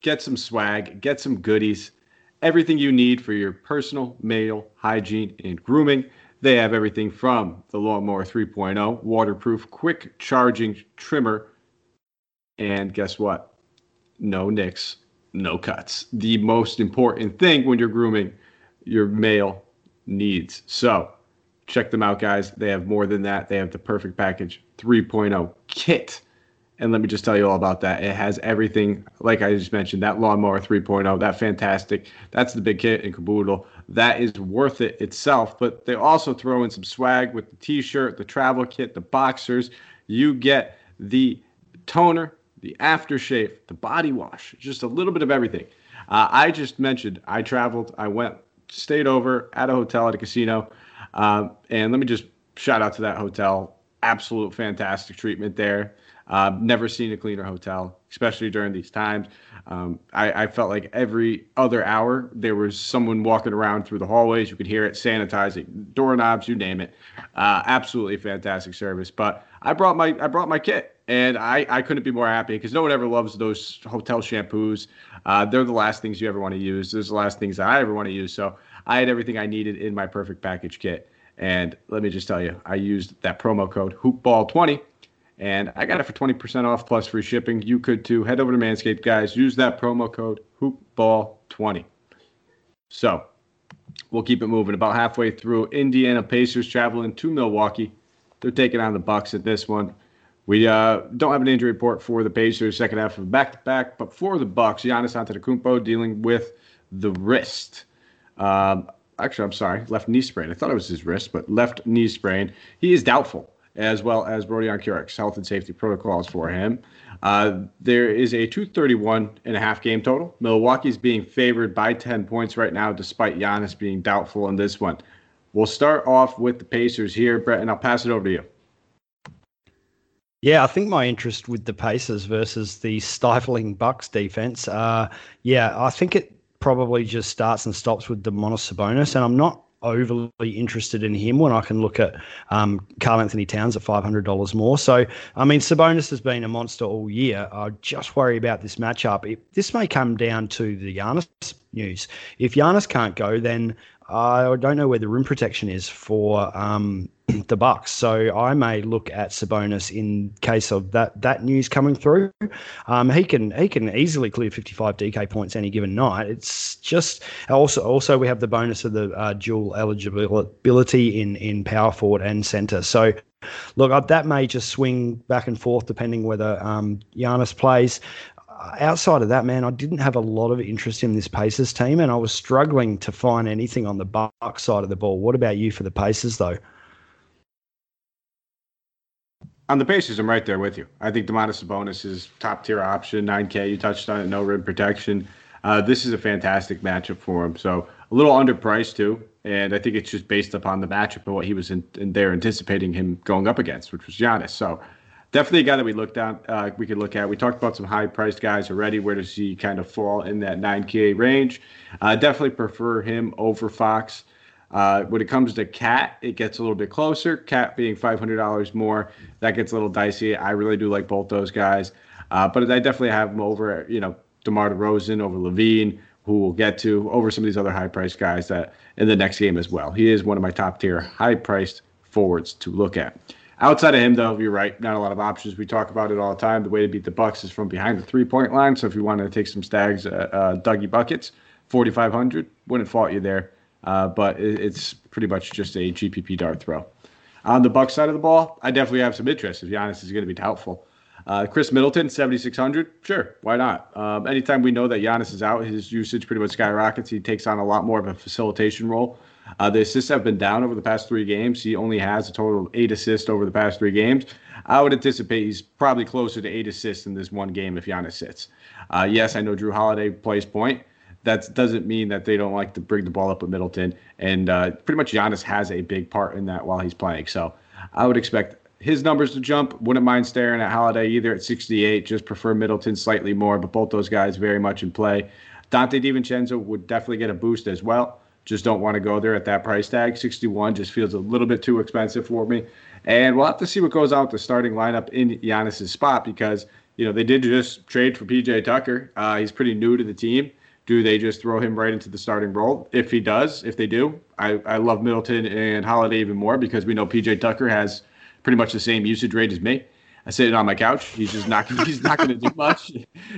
Get some swag, get some goodies, everything you need for your personal male hygiene and grooming. They have everything from the Lawnmower 3.0, waterproof, quick charging trimmer. And guess what? No nicks, no cuts. The most important thing when you're grooming your male needs. So check them out, guys. They have more than that. They have the perfect package 3.0 kit and let me just tell you all about that. It has everything, like I just mentioned, that lawnmower 3.0, that fantastic. That's the big kit in caboodle. That is worth it itself. But they also throw in some swag with the t-shirt, the travel kit, the boxers. You get the toner, the aftershave, the body wash, just a little bit of everything. Uh, I just mentioned I traveled, I went, stayed over at a hotel at a casino, um, and let me just shout out to that hotel. Absolute fantastic treatment there. Uh, never seen a cleaner hotel, especially during these times. Um, I, I, felt like every other hour there was someone walking around through the hallways. You could hear it sanitizing doorknobs, you name it. Uh, absolutely fantastic service. But I brought my I brought my kit, and I, I couldn't be more happy because no one ever loves those hotel shampoos. Uh, they're the last things you ever want to use. Those are the last things that I ever want to use. So I had everything I needed in my perfect package kit. And let me just tell you, I used that promo code HoopBall20 and I got it for 20% off plus free shipping. You could too. Head over to Manscaped, guys. Use that promo code HoopBall20. So we'll keep it moving. About halfway through, Indiana Pacers traveling to Milwaukee. They're taking on the Bucks at this one. We uh, don't have an injury report for the Pacers second half of back to back, but for the Bucks, Giannis Antetokounmpo dealing with the wrist. Um, actually, I'm sorry, left knee sprain. I thought it was his wrist, but left knee sprain. He is doubtful, as well as Rodion Kurucs health and safety protocols for him. Uh, there is a 231 and a half game total. Milwaukee's being favored by 10 points right now, despite Giannis being doubtful in this one. We'll start off with the Pacers here, Brett, and I'll pass it over to you. Yeah, I think my interest with the Pacers versus the stifling Bucks defense. Uh, yeah, I think it probably just starts and stops with Domantas Sabonis, and I'm not overly interested in him when I can look at um, Karl-Anthony Towns at $500 more. So, I mean, Sabonis has been a monster all year. I just worry about this matchup. It, this may come down to the Giannis news. If Giannis can't go, then I don't know where the rim protection is for um, the Bucks. So I may look at Sabonis in case of that that news coming through. Um, he can he can easily clear 55 DK points any given night. It's just also also we have the bonus of the uh, dual eligibility in in power forward and center. So look, uh, that may just swing back and forth depending whether um, Giannis plays outside of that, man, I didn't have a lot of interest in this Pacers team, and I was struggling to find anything on the Buck side of the ball. What about you for the Pacers, though? On the Pacers, I'm right there with you. I think Domantas Sabonis is top tier option, 9K. You touched on it, no rim protection. Uh, this is a fantastic matchup for him. So a little underpriced too, and I think it's just based upon the matchup and what he was in, in there anticipating him going up against, which was Giannis. So definitely a guy that we looked at. Uh, we could look at. We talked about some high priced guys already. Where does he kind of fall in that 9K range? Uh, definitely prefer him over Fox. Uh, when it comes to cat, it gets a little bit closer. Cat being $500 more, that gets a little dicey. I really do like both those guys, uh, but I definitely have him over, you know, DeMar DeRozan over LaVine, who we'll get to, over some of these other high-priced guys that in the next game as well. He is one of my top tier, high-priced forwards to look at. Outside of him, though, you're right. Not a lot of options. We talk about it all the time. The way to beat the Bucks is from behind the three-point line. So if you want to take some stags, uh, uh, Dougie buckets, 4,500 wouldn't fault you there. Uh, but it, it's pretty much just a GPP dart throw. On the Bucks side of the ball, I definitely have some interest if Giannis is going to be doubtful. Uh, Khris Middleton, 7,600. Sure, why not? Um, anytime we know that Giannis is out, his usage pretty much skyrockets. He takes on a lot more of a facilitation role. Uh, the assists have been down over the past three games. He only has a total of eight assists over the past three games. I would anticipate he's probably closer to eight assists in this one game if Giannis sits. Uh, yes, I know Jrue Holiday plays point. That doesn't mean that they don't like to bring the ball up with Middleton. And uh, pretty much Giannis has a big part in that while he's playing. So I would expect his numbers to jump. Wouldn't mind staring at Holiday either at 68. Just prefer Middleton slightly more, but both those guys very much in play. Donte DiVincenzo would definitely get a boost as well. Just don't want to go there at that price tag. 61 just feels a little bit too expensive for me. And we'll have to see what goes on with the starting lineup in Giannis's spot because, you know, they did just trade for PJ Tucker. Uh, he's pretty new to the team. Do they just throw him right into the starting role? If he does, if they do, I, I love Middleton and Holiday even more because we know PJ Tucker has pretty much the same usage rate as me. I sit on my couch. He's just not. He's not going to do much.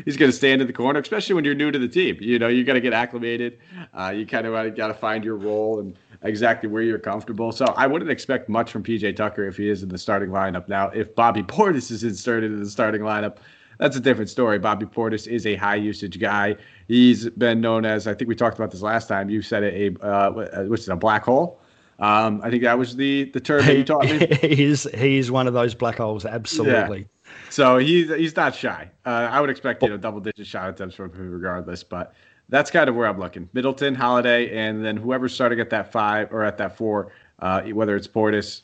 He's going to stand in the corner, especially when you're new to the team. You know, you got to get acclimated. Uh, you kind of got to find your role and exactly where you're comfortable. So I wouldn't expect much from PJ Tucker if he is in the starting lineup. Now, if Bobby Portis is inserted in the starting lineup, that's a different story. Bobby Portis is a high usage guy. He's been known as I think we talked about this last time. You said it, a uh, what's it, a black hole. Um, I think that was the the term that you taught me. he's he's one of those black holes, absolutely. Yeah. So he's he's not shy. Uh, I would expect you know double digit shot attempts from him regardless, but that's kind of where I'm looking. Middleton, Holiday, and then whoever's starting at that five or at that four, uh, whether it's Portis,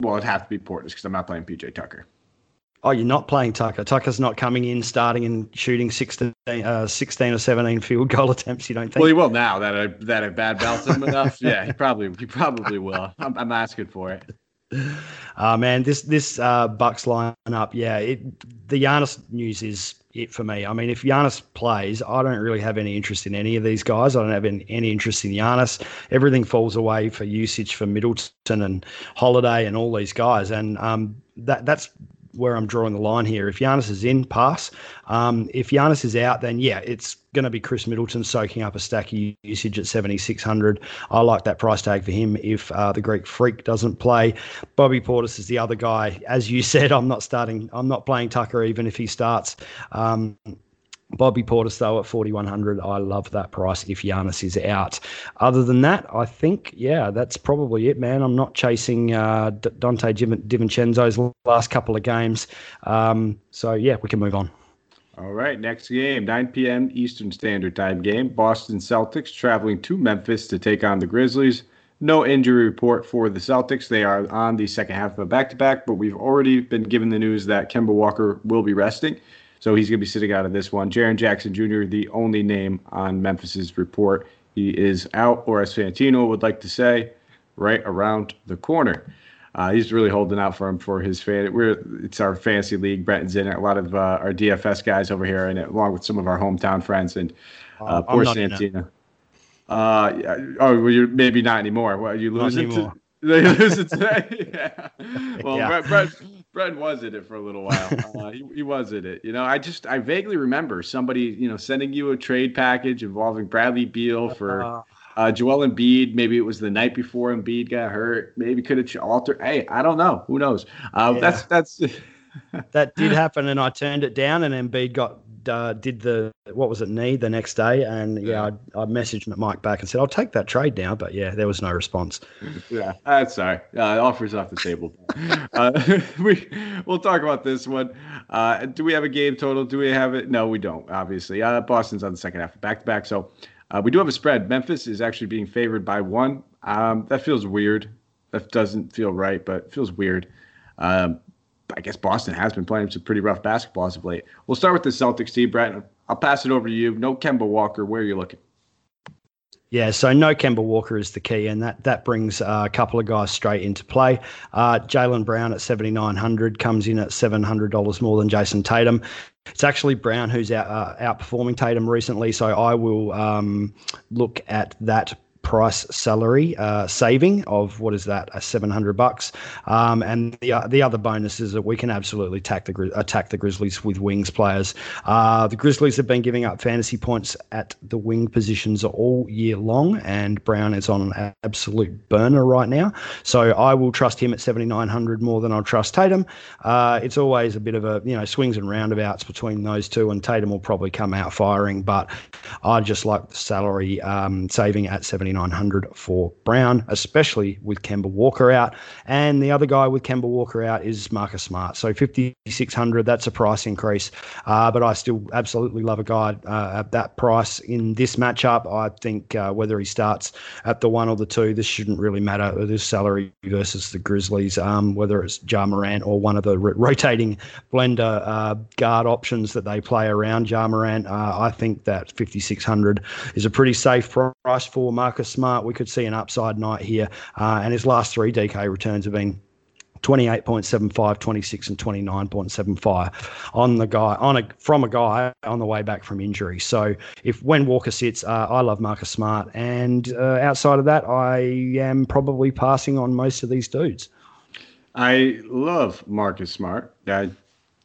well, it'd have to be Portis because I'm not playing PJ Tucker. Oh, you're not playing Tucker. Tucker's not coming in, starting and shooting 16, uh, 16 or 17 field goal attempts. You don't think? Well, he will now that I that I bad belts him enough. Yeah, he probably he probably will. I'm, I'm asking for it. Uh, man, this this uh, Bucks lineup, yeah, it, the Giannis news is it for me. I mean, if Giannis plays, I don't really have any interest in any of these guys. I don't have any, any interest in Giannis. Everything falls away for usage for Middleton and Holiday and all these guys, and um, that that's where I'm drawing the line here. If Giannis is in, pass. Um, if Giannis is out, then yeah, it's going to be Khris Middleton soaking up a stack of usage at 7,600. I like that price tag for him if uh, the Greek Freak doesn't play. Bobby Portis is the other guy. As you said, I'm not starting, I'm not playing Tucker even if he starts. Um, Bobby Portis, though, at 4,100, I love that price if Giannis is out. Other than that, I think, yeah, that's probably it, man. I'm not chasing uh, Donte DiVincenzo's last couple of games. Um, so, yeah, we can move on. All right, next game, 9 p.m. Eastern Standard Time game. Boston Celtics traveling to Memphis to take on the Grizzlies. No injury report for the Celtics. They are on the second half of a back to back, but we've already been given the news that Kemba Walker will be resting. So he's going to be sitting out of this one. Jaren Jackson Jr., the only name on Memphis's report. He is out, or as Santino would like to say, right around the corner. Uh, he's really holding out for him for his fan. We're it's our fantasy league. Brenton's in it. A lot of uh, our DFS guys over here, and along with some of our hometown friends and uh, poor Santino. Uh, oh, well, you're maybe not anymore. Well, you lose it. To, they lose it today. yeah. Well, yeah. Brett, Brett, Brett was in it for a little while. Uh, he, he was in it. You know, I just I vaguely remember somebody you know sending you a trade package involving Bradley Beal for uh, uh, Joel Embiid. Maybe it was the night before Embiid got hurt. Maybe could have altered. Hey, I don't know. Who knows? Uh, yeah. That's that's. that did happen, and I turned it down, and Embiid got uh, did the what was it need the next day, and yeah, I, I, messaged Mike back and said I'll take that trade now, but yeah, there was no response. Yeah, that's sorry. Uh, offers off the table. uh, we we'll talk about this one. Uh, do we have a game total? Do we have it? No, we don't. Obviously, uh, Boston's on the second half, back to back. So uh, we do have a spread. Memphis is actually being favored by one. Um, that feels weird. That doesn't feel right, but feels weird. Um, I guess Boston has been playing some pretty rough basketball as of late. We'll start with the Celtics team, Brett. I'll pass it over to you. No Kemba Walker. Where are you looking? Yeah, so no Kemba Walker is the key, and that that brings uh, a couple of guys straight into play. Uh, Jaylen Brown at seventy nine hundred comes in at seven hundred dollars more than Jayson Tatum. It's actually Brown who's out, uh, outperforming Tatum recently, so I will um, look at that price salary uh, saving of what is that a 700 bucks. Um, and the uh, the other bonus is that we can absolutely attack the attack the Grizzlies with wings players. Uh, the Grizzlies have been giving up fantasy points at the wing positions all year long and Brown is on an absolute burner right now. So I will trust him at 7900 more than I'll trust Tatum. Uh, it's always a bit of a you know swings and roundabouts between those two and Tatum will probably come out firing but I just like the salary um, saving at 79 7,900 for Brown, especially with Kemba Walker out. And the other guy with Kemba Walker out is Marcus Smart. So 5,600, that's a price increase. Uh, but I still absolutely love a guy uh, at that price in this matchup. I think uh, whether he starts at the one or the two, this shouldn't really matter. This salary versus the Grizzlies, um, whether it's Ja Morant or one of the rotating blender uh, guard options that they play around Ja Morant. Uh, I think that 5,600 is a pretty safe price for Marcus Marcus Smart, we could see an upside night here. Uh, and his last three DK returns have been 28.75, 26, and 29.75 on the guy on a from a guy on the way back from injury. So if when Walker sits, uh, I love Marcus Smart, and uh, outside of that, I am probably passing on most of these dudes. I love Marcus Smart. I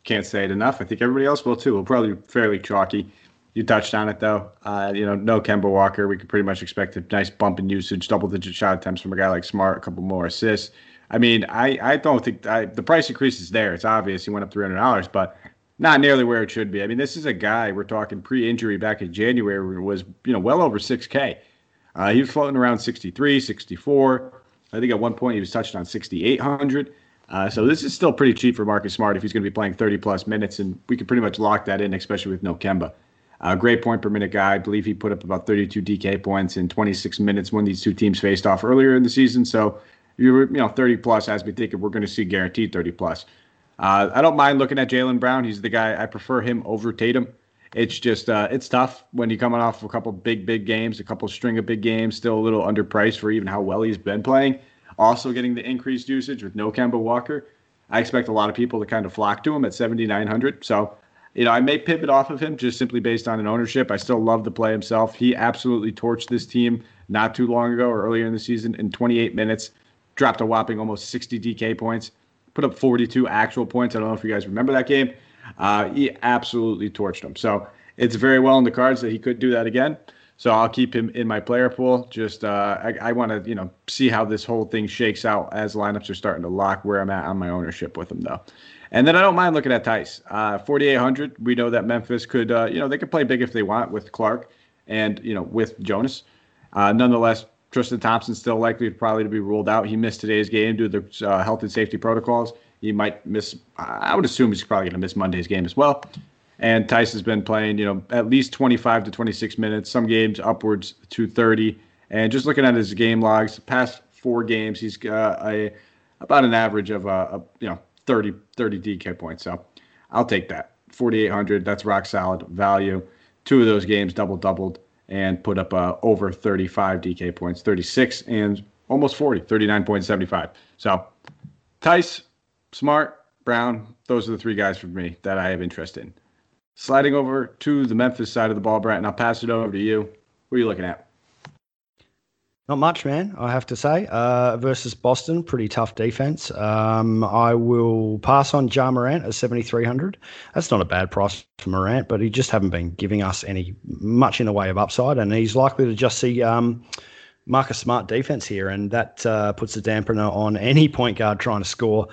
can't say it enough. I think everybody else will too. We'll probably be fairly chalky. You touched on it though. Uh, you know, no Kemba Walker. We could pretty much expect a nice bump in usage, double digit shot attempts from a guy like Smart, a couple more assists. I mean, I, I don't think I, the price increase is there. It's obvious he went up three hundred dollars, but not nearly where it should be. I mean, this is a guy we're talking pre-injury back in January was you know well over six K. Uh, he was floating around 63, 64. I think at one point he was touched on 6,800. Uh, so this is still pretty cheap for Marcus Smart if he's going to be playing 30 plus minutes, and we could pretty much lock that in, especially with no Kemba. A great point per minute guy. I believe he put up about 32 DK points in 26 minutes when these two teams faced off earlier in the season. So you you know, 30 plus as we thinking we're going to see guaranteed 30 plus. Uh, I don't mind looking at Jaylen Brown. He's the guy I prefer him over Tatum. It's just uh, it's tough when you're coming off a couple big big games, a couple string of big games, still a little underpriced for even how well he's been playing. Also getting the increased usage with no Kemba Walker. I expect a lot of people to kind of flock to him at 7,900. So you know, I may pivot off of him just simply based on an ownership. I still love the play himself. He absolutely torched this team not too long ago or earlier in the season in 28 minutes, dropped a whopping almost 60 DK points, put up 42 actual points. I don't know if you guys remember that game. Uh, he absolutely torched them. So it's very well in the cards that he could do that again. So I'll keep him in my player pool. Just uh, I, I want to you know see how this whole thing shakes out as lineups are starting to lock where I'm at on my ownership with him though. And then I don't mind looking at Theis. Uh, 4,800. We know that Memphis could, uh, you know, they could play big if they want with Clarke and, you know, with Jonas. Uh, nonetheless, Tristan Thompson still likely probably to be ruled out. He missed today's game due to the uh, health and safety protocols. He might miss, I would assume he's probably going to miss Monday's game as well. And Theis has been playing, you know, at least 25 to 26 minutes, some games upwards to 30. And just looking at his game logs, past four games, he's got a about an average of a, a you know 30 30 DK points. So I'll take that. 4,800. That's rock solid value. Two of those games double doubled and put up uh, over 35 DK points, 36 and almost 40, 39.75. So Theis, Smart, Brown, those are the three guys for me that I have interest in. Sliding over to the Memphis side of the ball, Brent, and I'll pass it over to you. Who are you looking at? Not much, man. I have to say. Uh, versus Boston, pretty tough defense. Um, I will pass on Ja Morant at seventy three hundred. That's not a bad price for Morant, but he just haven't been giving us any much in the way of upside, and he's likely to just see um, Marcus Smart defense here, and that uh, puts a dampener on any point guard trying to score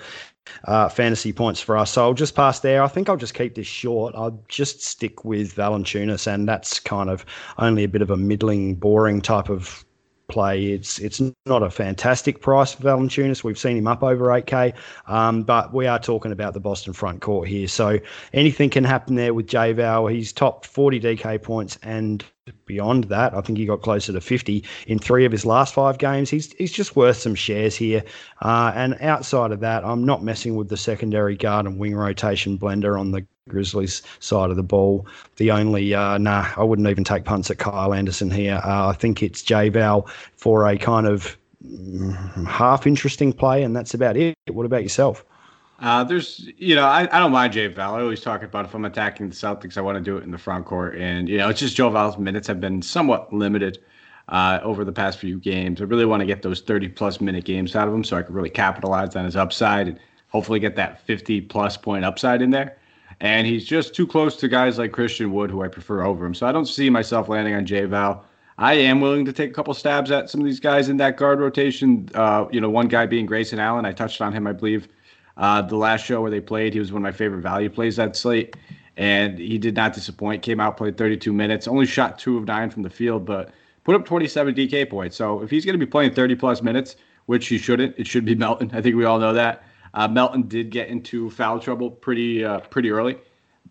uh, fantasy points for us. So I'll just pass there. I think I'll just keep this short. I'll just stick with Valanciunas, and that's kind of only a bit of a middling, boring type of play. It's it's not a fantastic price for Valanciunas. We've seen him up over 8K, um, but we are talking about the Boston front court here. So anything can happen there with J Val. He's topped 40 DK points and beyond that. I think he got closer to 50 in three of his last five games. He's he's just worth some shares here. Uh, and outside of that, I'm not messing with the secondary guard and wing rotation blender on the Grizzlies side of the ball. The only, uh, nah, I wouldn't even take punts at Kyle Anderson here. Uh, I think it's J Val for a kind of mm, half interesting play, and that's about it. What about yourself? Uh, there's, you know, I, I don't mind J Val. I always talk about if I'm attacking the Celtics, I want to do it in the front court. And, you know, it's just Joe Val's minutes have been somewhat limited uh, over the past few games. I really want to get those 30 plus minute games out of him so I can really capitalize on his upside and hopefully get that 50 plus point upside in there. And he's just too close to guys like Christian Wood, who I prefer over him. So I don't see myself landing on J Val. I am willing to take a couple stabs at some of these guys in that guard rotation. Uh, you know, one guy being Grayson Allen. I touched on him, I believe, uh, the last show where they played, he was one of my favorite value plays that slate, and he did not disappoint. Came out, played 32 minutes, only shot two of nine from the field, but put up 27 DK points. So if he's going to be playing 30 plus minutes, which he shouldn't, it should be Melton. I think we all know that. Uh, Melton did get into foul trouble pretty uh, pretty early. I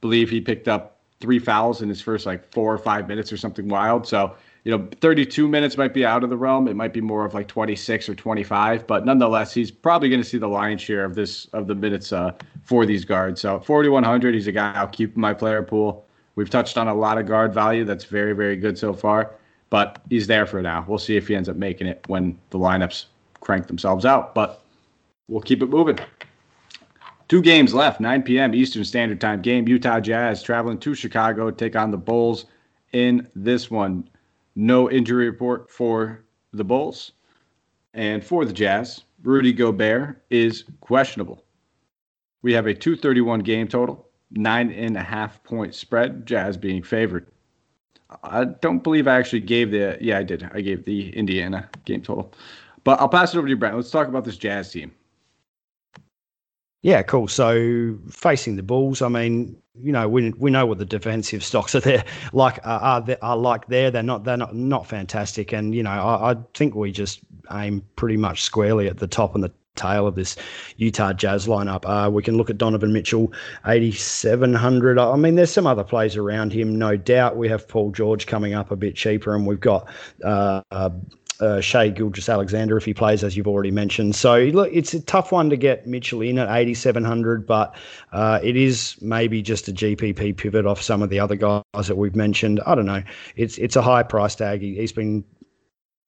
believe he picked up three fouls in his first like four or five minutes or something wild. So you know, 32 minutes might be out of the realm. It might be more of like 26 or 25, but nonetheless, he's probably going to see the lion's share of this of the minutes uh, for these guards. So 4100, he's a guy I'll keep in my player pool. We've touched on a lot of guard value. That's very very good so far, but he's there for now. We'll see if he ends up making it when the lineups crank themselves out, but we'll keep it moving. Two games left, 9 p.m. Eastern Standard Time game. Utah Jazz traveling to Chicago to take on the Bulls in this one. No injury report for the Bulls. And for the Jazz, Rudy Gobert is questionable. We have a 231 game total, nine and a half point spread, Jazz being favored. I don't believe I actually gave the, yeah, I did. I gave the Indiana game total. But I'll pass it over to you, Brent. Let's talk about this Jazz team. Yeah, cool. So facing the Bulls, I mean, you know, we we know what the defensive stocks are there like uh, are are like there. They're not they're not not fantastic, and you know, I, I think we just aim pretty much squarely at the top and the tail of this Utah Jazz lineup. Uh, we can look at Donovan Mitchell, 8,700. I mean, there's some other plays around him, no doubt. We have Paul George coming up a bit cheaper, and we've got uh, uh, uh, Shai Gilgeous-Alexander if he plays, as you've already mentioned. So look, it's a tough one to get Mitchell in at 8,700, but uh, it is maybe just a GPP pivot off some of the other guys that we've mentioned. I don't know. It's it's a high price tag. He, has been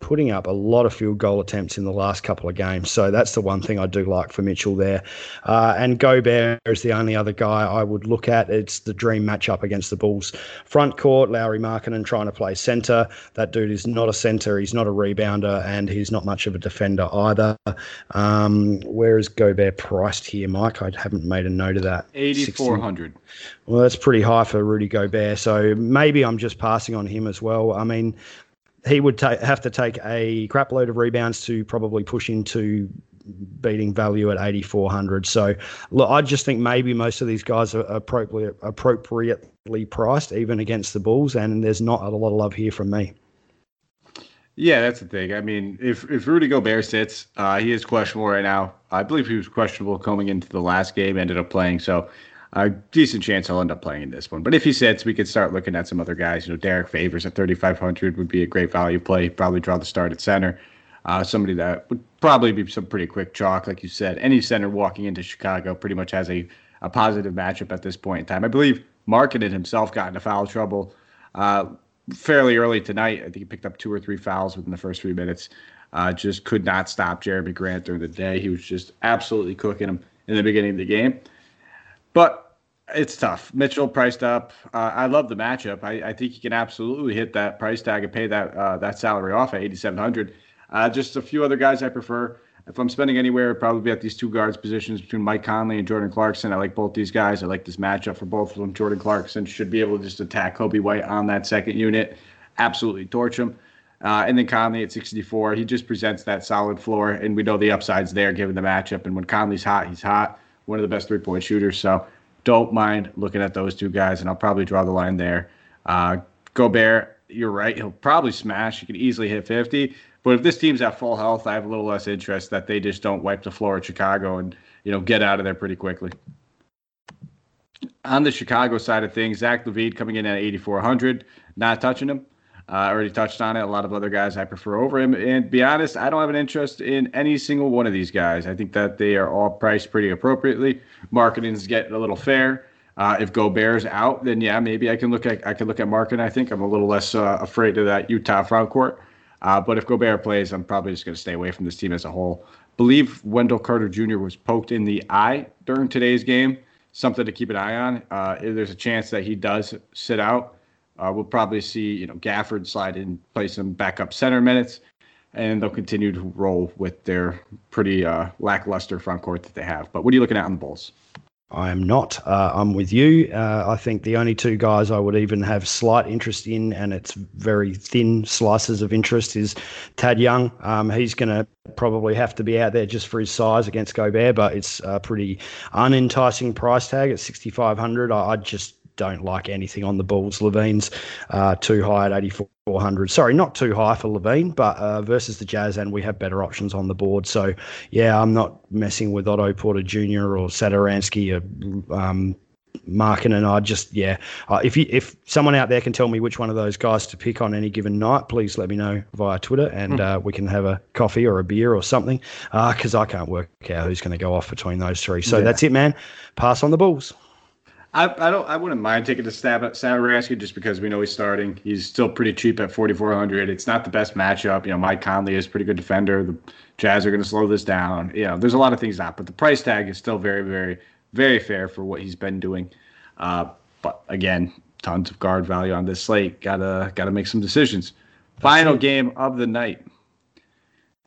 putting up a lot of field goal attempts in the last couple of games. So that's the one thing I do like for Mitchell there. Uh, and Gobert is the only other guy I would look at. It's the dream matchup against the Bulls. Front court, Lauri Markkanen trying to play center. That dude is not a center. He's not a rebounder, and he's not much of a defender either. Um, where is Gobert priced here, Mike? I haven't made a note of that. 8,400. Well, that's pretty high for Rudy Gobert. So maybe I'm just passing on him as well. I mean, he would ta- have to take a crap load of rebounds to probably push into beating value at 8400 so look i just think maybe most of these guys are appropriately appropriately priced even against the bulls and there's not a lot of love here from me. Yeah that's the thing. I mean if if rudy gobert sits uh, he is questionable right now. I believe he was questionable coming into the last game ended up playing. So a decent chance he'll end up playing in this one. But if he sits, we could start looking at some other guys. You know, Derrick Favors at 3,500 would be a great value play. Probably draw the start at center. Uh, somebody that would probably be some pretty quick chalk, like you said. Any center walking into Chicago pretty much has a, a positive matchup at this point in time. I believe Markkanen himself got into foul trouble uh, fairly early tonight. I think he picked up two or three fouls within the first three minutes. Uh, just could not stop Jerami Grant during the day. He was just absolutely cooking him in the beginning of the game. But it's tough. Mitchell priced up. Uh, I love the matchup. I, I, think he can absolutely hit that price tag and pay that uh, that salary off at 8,700. Uh, just a few other guys I prefer. If I'm spending anywhere, it'd probably be at these two guards positions between Mike Conley and Jordan Clarkson. I like both these guys. I like this matchup for both of them. Jordan Clarkson should be able to just attack Coby White on that second unit, absolutely torch him. Uh, and then Conley at 64, he just presents that solid floor, and we know the upside's there given the matchup. And when Conley's hot, he's hot. One of the best three point shooters. So don't mind looking at those two guys, and I'll probably draw the line there. Uh, Gobert, you're right. He'll probably smash. He could easily hit 50. But if this team's at full health, I have a little less interest that they just don't wipe the floor at Chicago and you know get out of there pretty quickly. On the Chicago side of things, Zach LaVine coming in at 8,400, not touching him. Uh, I already touched on it. A lot of other guys I prefer over him. And be honest, I don't have an interest in any single one of these guys. I think that they are all priced pretty appropriately. Markkanen's getting a little fair. Uh, if Gobert's out, then yeah, maybe I can look at I can look at Markin. I think I'm a little less uh, afraid of that Utah front court. Uh, but if Gobert plays, I'm probably just going to stay away from this team as a whole. Believe Wendell Carter Jr. was poked in the eye during today's game. Something to keep an eye on. Uh, there's a chance that he does sit out. Uh, we'll probably see, you know, Gafford slide in, play some backup center minutes, and they'll continue to roll with their pretty uh, lackluster front court that they have. But what are you looking at on the Bulls? I am not. Uh, I'm with you. Uh, I think the only two guys I would even have slight interest in, and it's very thin slices of interest, is Thad Young. Um, he's going to probably have to be out there just for his size against Gobert, but it's a pretty unenticing price tag at 6,500. I, I just don't like anything on the Bulls. LaVine's uh, too high at 8,400. Sorry, not too high for Levine, but uh, versus the Jazz, and we have better options on the board. So, yeah, I'm not messing with Otto Porter Jr. or Satoransky or um, Markin and I just yeah. Uh, if you if someone out there can tell me which one of those guys to pick on any given night, please let me know via Twitter, and mm. uh, we can have a coffee or a beer or something. Because uh, I can't work out who's going to go off between those three. So yeah. that's it, man. Pass on the Bulls. I, I don't. I wouldn't mind taking a stab at Satoransky just because we know he's starting. He's still pretty cheap at 4,400. It's not the best matchup. You know, Mike Conley is a pretty good defender. The Jazz are going to slow this down. You know, there's a lot of things not, but the price tag is still very, very, very fair for what he's been doing. Uh, but again, tons of guard value on this slate. Gotta gotta make some decisions. Final game of the night.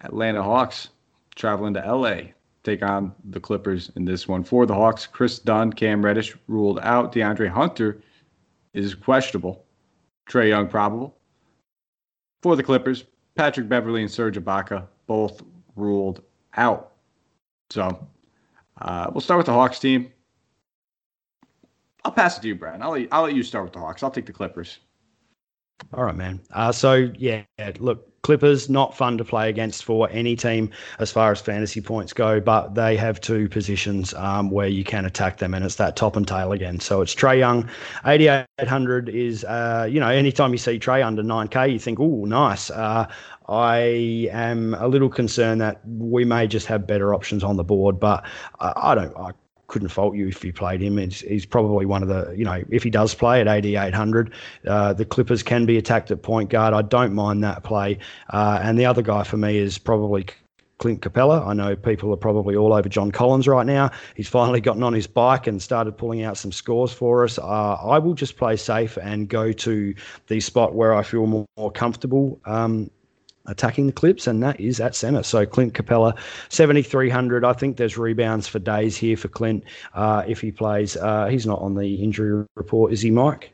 Atlanta Hawks traveling to LA take on the Clippers in this one. For the Hawks, Kris Dunn, Cam Reddish ruled out. DeAndre Hunter is questionable. Trae Young probable. For the Clippers, Patrick Beverley and Serge Ibaka both ruled out. So uh, we'll start with the Hawks team. I'll pass it to you, Brian. I'll I'll let you start with the Hawks. I'll take the Clippers. All right, man. Uh, so yeah, look, Clippers not fun to play against for any team as far as fantasy points go, but they have two positions um, where you can attack them, and it's that top and tail again. So it's Trae Young, 8800 is uh, you know anytime you see Trae under 9k, you think, oh, nice. Uh, I am a little concerned that we may just have better options on the board, but I, I don't. I couldn't fault you if you played him. He's, he's, probably one of the, you know, if he does play at 8,800, uh, the Clippers can be attacked at point guard. I don't mind that play. Uh, and the other guy for me is probably Clint Capela. I know people are probably all over John Collins right now. He's finally gotten on his bike and started pulling out some scores for us. Uh, I will just play safe and go to the spot where I feel more, more comfortable. Um, attacking the clips, and that is at centre. So Clint Capela, 7,300. I think there's rebounds for days here for Clint uh, if he plays. Uh, he's not on the injury report, is he, Mike?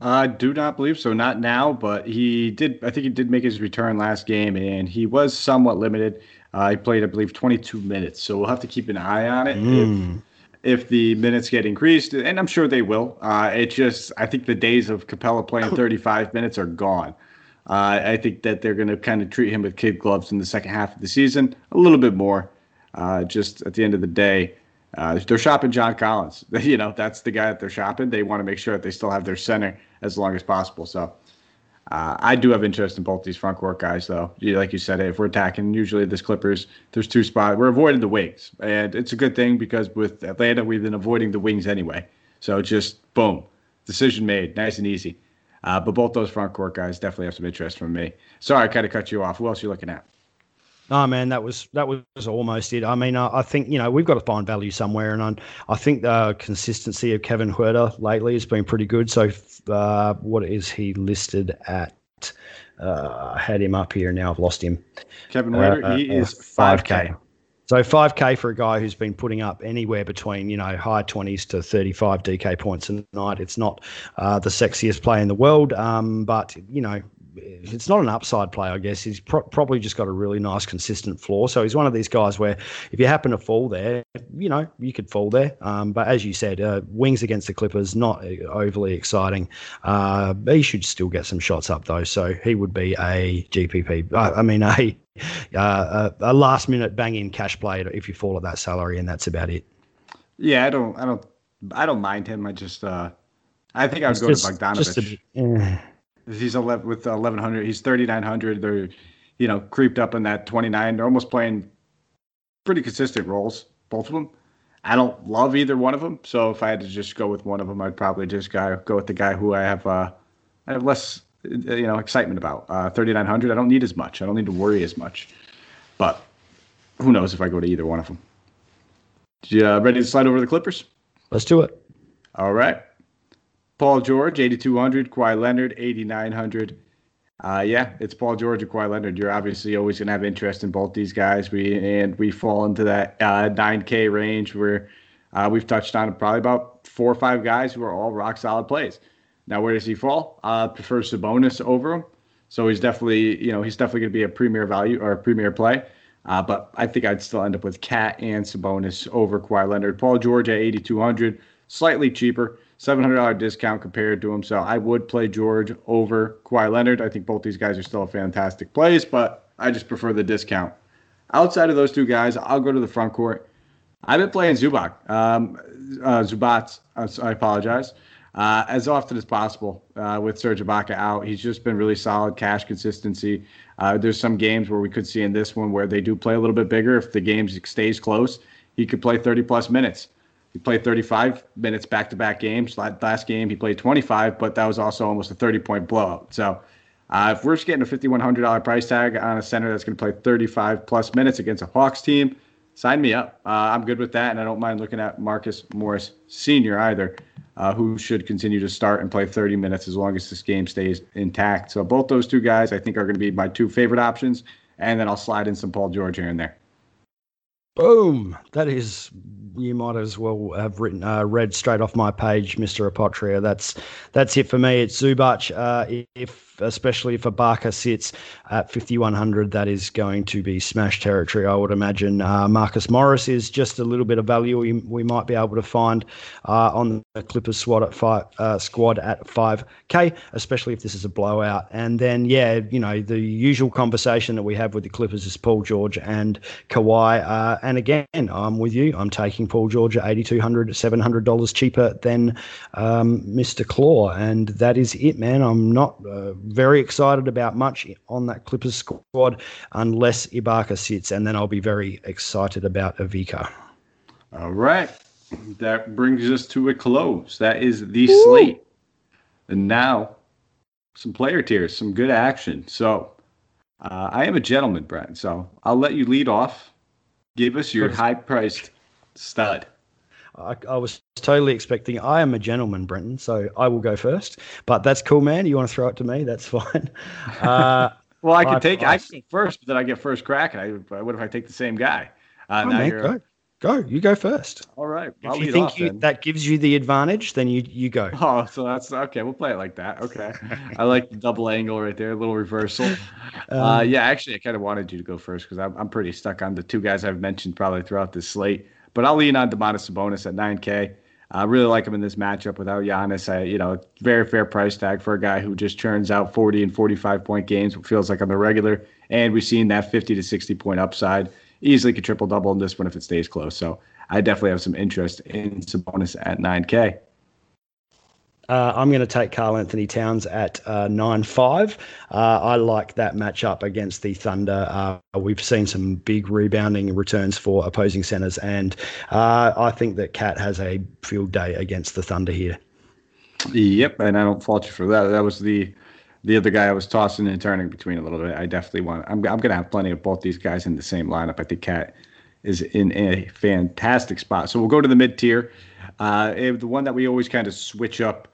I do not believe so. Not now, but he did. I think he did make his return last game, and he was somewhat limited. Uh, he played, I believe, 22 minutes. So we'll have to keep an eye on it. Mm. If, if the minutes get increased, and I'm sure they will. Uh, it just, I think the days of Capela playing 35 minutes are gone. Uh, I think that they're going to kind of treat him with kid gloves in the second half of the season a little bit more. Uh, just at the end of the day, uh, they're shopping John Collins. you know, that's the guy that they're shopping. They want to make sure that they still have their center as long as possible. So uh, I do have interest in both these front court guys, though. Like you said, if we're attacking, usually this Clippers, there's two spots. We're avoiding the wings, and it's a good thing because with Atlanta, we've been avoiding the wings anyway. So just boom, decision made, nice and easy. Uh, but both those front court guys definitely have some interest from me. Sorry, I kind of cut you off. Who else are you looking at? Oh man, that was that was almost it. I mean, I, I think you know we've got to find value somewhere, and I, I think the consistency of Kevin Huerter lately has been pretty good. So, uh, what is he listed at? Uh, I had him up here, now I've lost him. Kevin Huerter, uh, he is five k. So 5K for a guy who's been putting up anywhere between, you know, high 20s to 35 DK points a night. It's not uh, the sexiest play in the world, um, but, you know, it's not an upside play, I guess. He's pro- probably just got a really nice, consistent floor. So he's one of these guys where if you happen to fall there, you know, you could fall there. Um, but as you said, uh, wings against the Clippers, not overly exciting. Uh, he should still get some shots up, though. So he would be a GPP, uh, I mean, a, uh, a, a last minute bang in cash play if you fall at that salary, and that's about it. Yeah, I don't, I don't, I don't mind him. I just, uh, I think I would go just, to Bogdanovic. He's 11 with 1100. He's 3900. They're, you know, creeped up in that 29. They're almost playing pretty consistent roles, both of them. I don't love either one of them. So if I had to just go with one of them, I'd probably just go go with the guy who I have uh, I have less you know excitement about. Uh, 3900. I don't need as much. I don't need to worry as much. But who knows if I go to either one of them. You uh, ready to slide over the Clippers? Let's do it. All right. Paul George, 8,200. Kawhi Leonard, 8,900. Uh, yeah, it's Paul George and Kawhi Leonard. You're obviously always going to have interest in both these guys. We and we fall into that uh, 9K range where uh, we've touched on probably about four or five guys who are all rock solid plays. Now, where does he fall? Uh, prefer Sabonis over him, so he's definitely you know he's definitely going to be a premier value or a premier play. Uh, but I think I'd still end up with Cat and Sabonis over Kawhi Leonard. Paul George at 8,200, slightly cheaper. $700 discount compared to him. So I would play George over Kawhi Leonard. I think both these guys are still a fantastic plays, but I just prefer the discount. Outside of those two guys, I'll go to the front court. I've been playing Zubac, um, uh, Zubats, uh, I apologize, uh, as often as possible uh, with Serge Ibaka out. He's just been really solid cash consistency. Uh, there's some games where we could see in this one where they do play a little bit bigger. If the game stays close, he could play 30 plus minutes. He played 35 minutes back to back games. Last game, he played 25, but that was also almost a 30 point blowout. So, uh, if we're just getting a $5,100 price tag on a center that's going to play 35 plus minutes against a Hawks team, sign me up. Uh, I'm good with that, and I don't mind looking at Marcus Morris Sr. either, uh, who should continue to start and play 30 minutes as long as this game stays intact. So, both those two guys, I think, are going to be my two favorite options, and then I'll slide in some Paul George here and there. Boom! That is, you might as well have written, uh, read straight off my page, Mister Apotria. That's that's it for me. It's Zubach. Uh, if especially if Ibaka sits at 5100, that is going to be smash territory. I would imagine. Uh, Marcus Morris is just a little bit of value we, we might be able to find uh, on the Clippers squad at five uh, squad at 5k, especially if this is a blowout. And then yeah, you know the usual conversation that we have with the Clippers is Paul George and Kawhi. Uh, and again, I'm with you. I'm taking Paul George at 8200 700 dollars cheaper than um, Mr. Claw, and that is it, man. I'm not uh, very excited about much on that Clippers squad unless Ibaka sits, and then I'll be very excited about Ibaka. All right. That brings us to a close. That is the Woo! slate. And now, some player tiers, some good action. So, uh, I am a gentleman, Brent. So, I'll let you lead off. Give us your high priced stud. I, I, was totally expecting. I am a gentleman, Brenton, so I will go first. But that's cool, man. You want to throw it to me? That's fine. Uh, well, I can take. I can first, but then I get first crack. And I, what if I take the same guy? Uh, oh, man, go. Go, you go first. All right. If I'll you think off, you, that gives you the advantage, then you you go. Oh, so that's okay. We'll play it like that. Okay. I like the double angle right there, a little reversal. Um, uh, yeah, actually, I kind of wanted you to go first because I'm, I'm pretty stuck on the two guys I've mentioned probably throughout this slate. But I'll lean on Domantas Sabonis at 9K. I really like him in this matchup without Giannis. I, you know, very fair price tag for a guy who just churns out 40 and 45 point games. Feels like on the regular, and we've seen that 50 to 60 point upside. Easily could triple double in this one if it stays close. So I definitely have some interest in Sabonis at 9K. Uh, I'm going to take Karl-Anthony Towns at uh, 9 5. Uh, I like that matchup against the Thunder. Uh, we've seen some big rebounding returns for opposing centers, and uh, I think that Cat has a field day against the Thunder here. Yep, and I don't fault you for that. That was the the other guy I was tossing and turning between a little bit. I definitely want. I'm I'm going to have plenty of both these guys in the same lineup. I think Cat is in a fantastic spot. So we'll go to the mid tier. Uh, the one that we always kind of switch up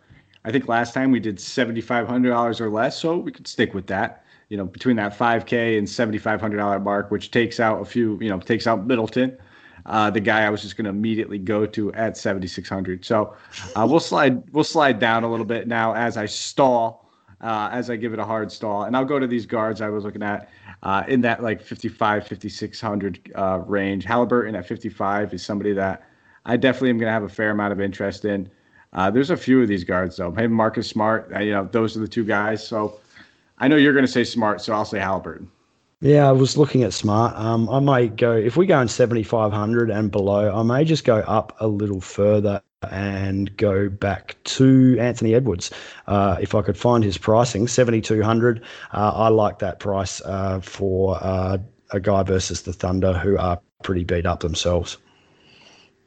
I think last time we did seventy five hundred dollars or less, so we could stick with that. You know, between that five K and seventy five hundred dollar mark, which takes out a few, you know, takes out Middleton, uh, the guy I was just going to immediately go to at seventy six hundred. So uh, we'll slide we'll slide down a little bit now as I stall, uh, as I give it a hard stall, and I'll go to these guards I was looking at. Uh, in that like 55, 5600 uh, range, Halliburton at 55 is somebody that I definitely am going to have a fair amount of interest in. Uh, there's a few of these guards though. Maybe Marcus Smart. Uh, you know, those are the two guys. So I know you're going to say Smart, so I'll say Halliburton. Yeah, I was looking at Smart. Um, I might go if we go in 7,500 and below. I may just go up a little further and go back to Anthony Edwards. Uh, if I could find his pricing, 7,200. Uh, I like that price uh, for uh, a guy versus the Thunder who are pretty beat up themselves.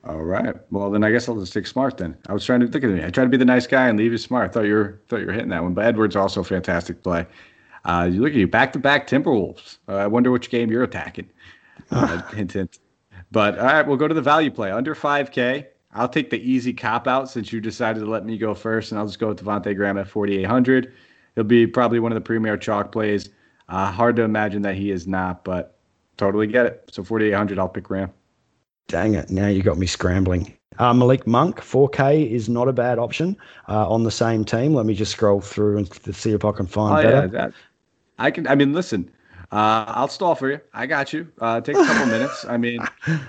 All right. Well, then I guess I'll just take Smart. Then I was trying to think of me. I tried to be the nice guy and leave you Smart. I thought you were thought you were hitting that one. But Edwards also fantastic play. Uh, you look at you back to back Timberwolves. Uh, I wonder which game you're attacking. Uh, hint, hint. But all right, we'll go to the value play under 5K. I'll take the easy cop out since you decided to let me go first, and I'll just go with Devonte Graham at 4,800. He'll be probably one of the premier chalk plays. Uh, hard to imagine that he is not, but totally get it. So 4,800, I'll pick Graham. Dang it! Now you got me scrambling. Uh, Malik Monk, 4K is not a bad option uh, on the same team. Let me just scroll through and see if I can find oh, better. Yeah, that, I can. I mean, listen. Uh, I'll stall for you. I got you. Uh, take a couple minutes. I mean,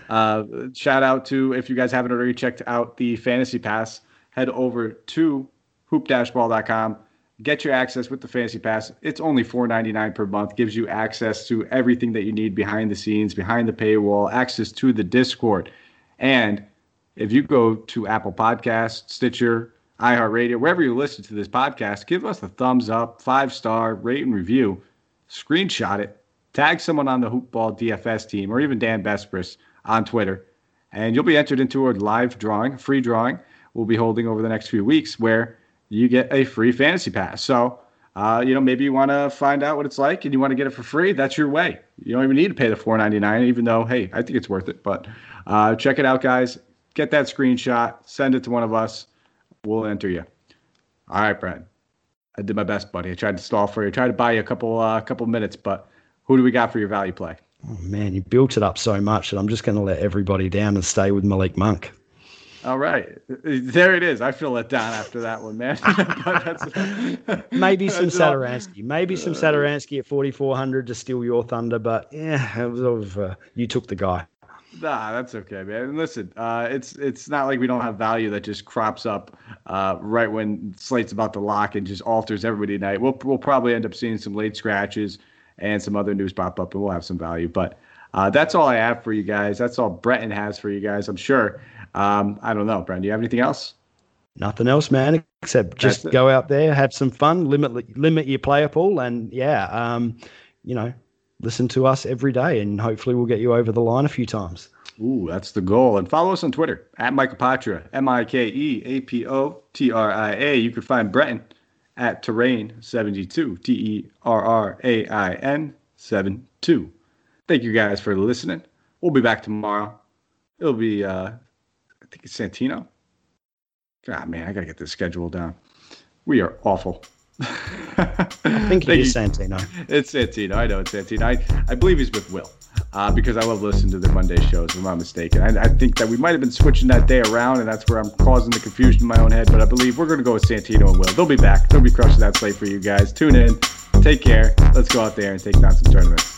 uh, shout out to if you guys haven't already checked out the Fantasy Pass, head over to hoop-ball.com Get your access with the Fantasy Pass. It's only $4.99 per month. Gives you access to everything that you need behind the scenes, behind the paywall, access to the Discord. And if you go to Apple Podcasts, Stitcher, iHeartRadio, wherever you listen to this podcast, give us a thumbs up, five star, rate and review, screenshot it, tag someone on the Hoopball DFS team, or even Dan Besbris on Twitter, and you'll be entered into a live drawing, free drawing we'll be holding over the next few weeks where you get a free fantasy pass. So, uh, you know, maybe you want to find out what it's like and you want to get it for free. That's your way. You don't even need to pay the four ninety nine, even though, hey, I think it's worth it. But uh, check it out, guys. Get that screenshot, send it to one of us. We'll enter you. All right, Brent. I did my best, buddy. I tried to stall for you. I tried to buy you a couple, uh, couple minutes, but who do we got for your value play? Oh man, you built it up so much that I'm just going to let everybody down and stay with Malik Monk. All right, there it is. I feel let down after that one, man. Maybe some Satoransky. Maybe some uh, Satoransky at 4,400 to steal your thunder, but yeah, it was, uh, you took the guy. Nah, that's okay, man. And listen, uh, it's it's not like we don't have value that just crops up uh, right when slate's about to lock and just alters everybody tonight. We'll we'll probably end up seeing some late scratches and some other news pop up, and we'll have some value. But uh, that's all I have for you guys. That's all Breton has for you guys. I'm sure. Um, I don't know, Brian. Do you have anything else? Nothing else, man, except just go out there, have some fun, limit limit your player pool, and yeah, um, you know, listen to us every day, and hopefully we'll get you over the line a few times. Ooh, that's the goal. And follow us on Twitter at Mike Apotria, M I K E A P O T R I A. You can find Breton at Terrain72, T E R R A I N 7 2. Thank you guys for listening. We'll be back tomorrow. It'll be, uh, think it's Santino. God, man, I got to get this schedule down. We are awful. I think it is Santino. It's Santino. I know it's Santino. I, I believe he's with Will uh, because I love listening to the Monday shows, if I'm not mistaken. I, I, think that we might have been switching that day around, and that's where I'm causing the confusion in my own head. But I believe we're going to go with Santino and Will. They'll be back. They'll be crushing that slate for you guys. Tune in. Take care. Let's go out there and take down some tournaments.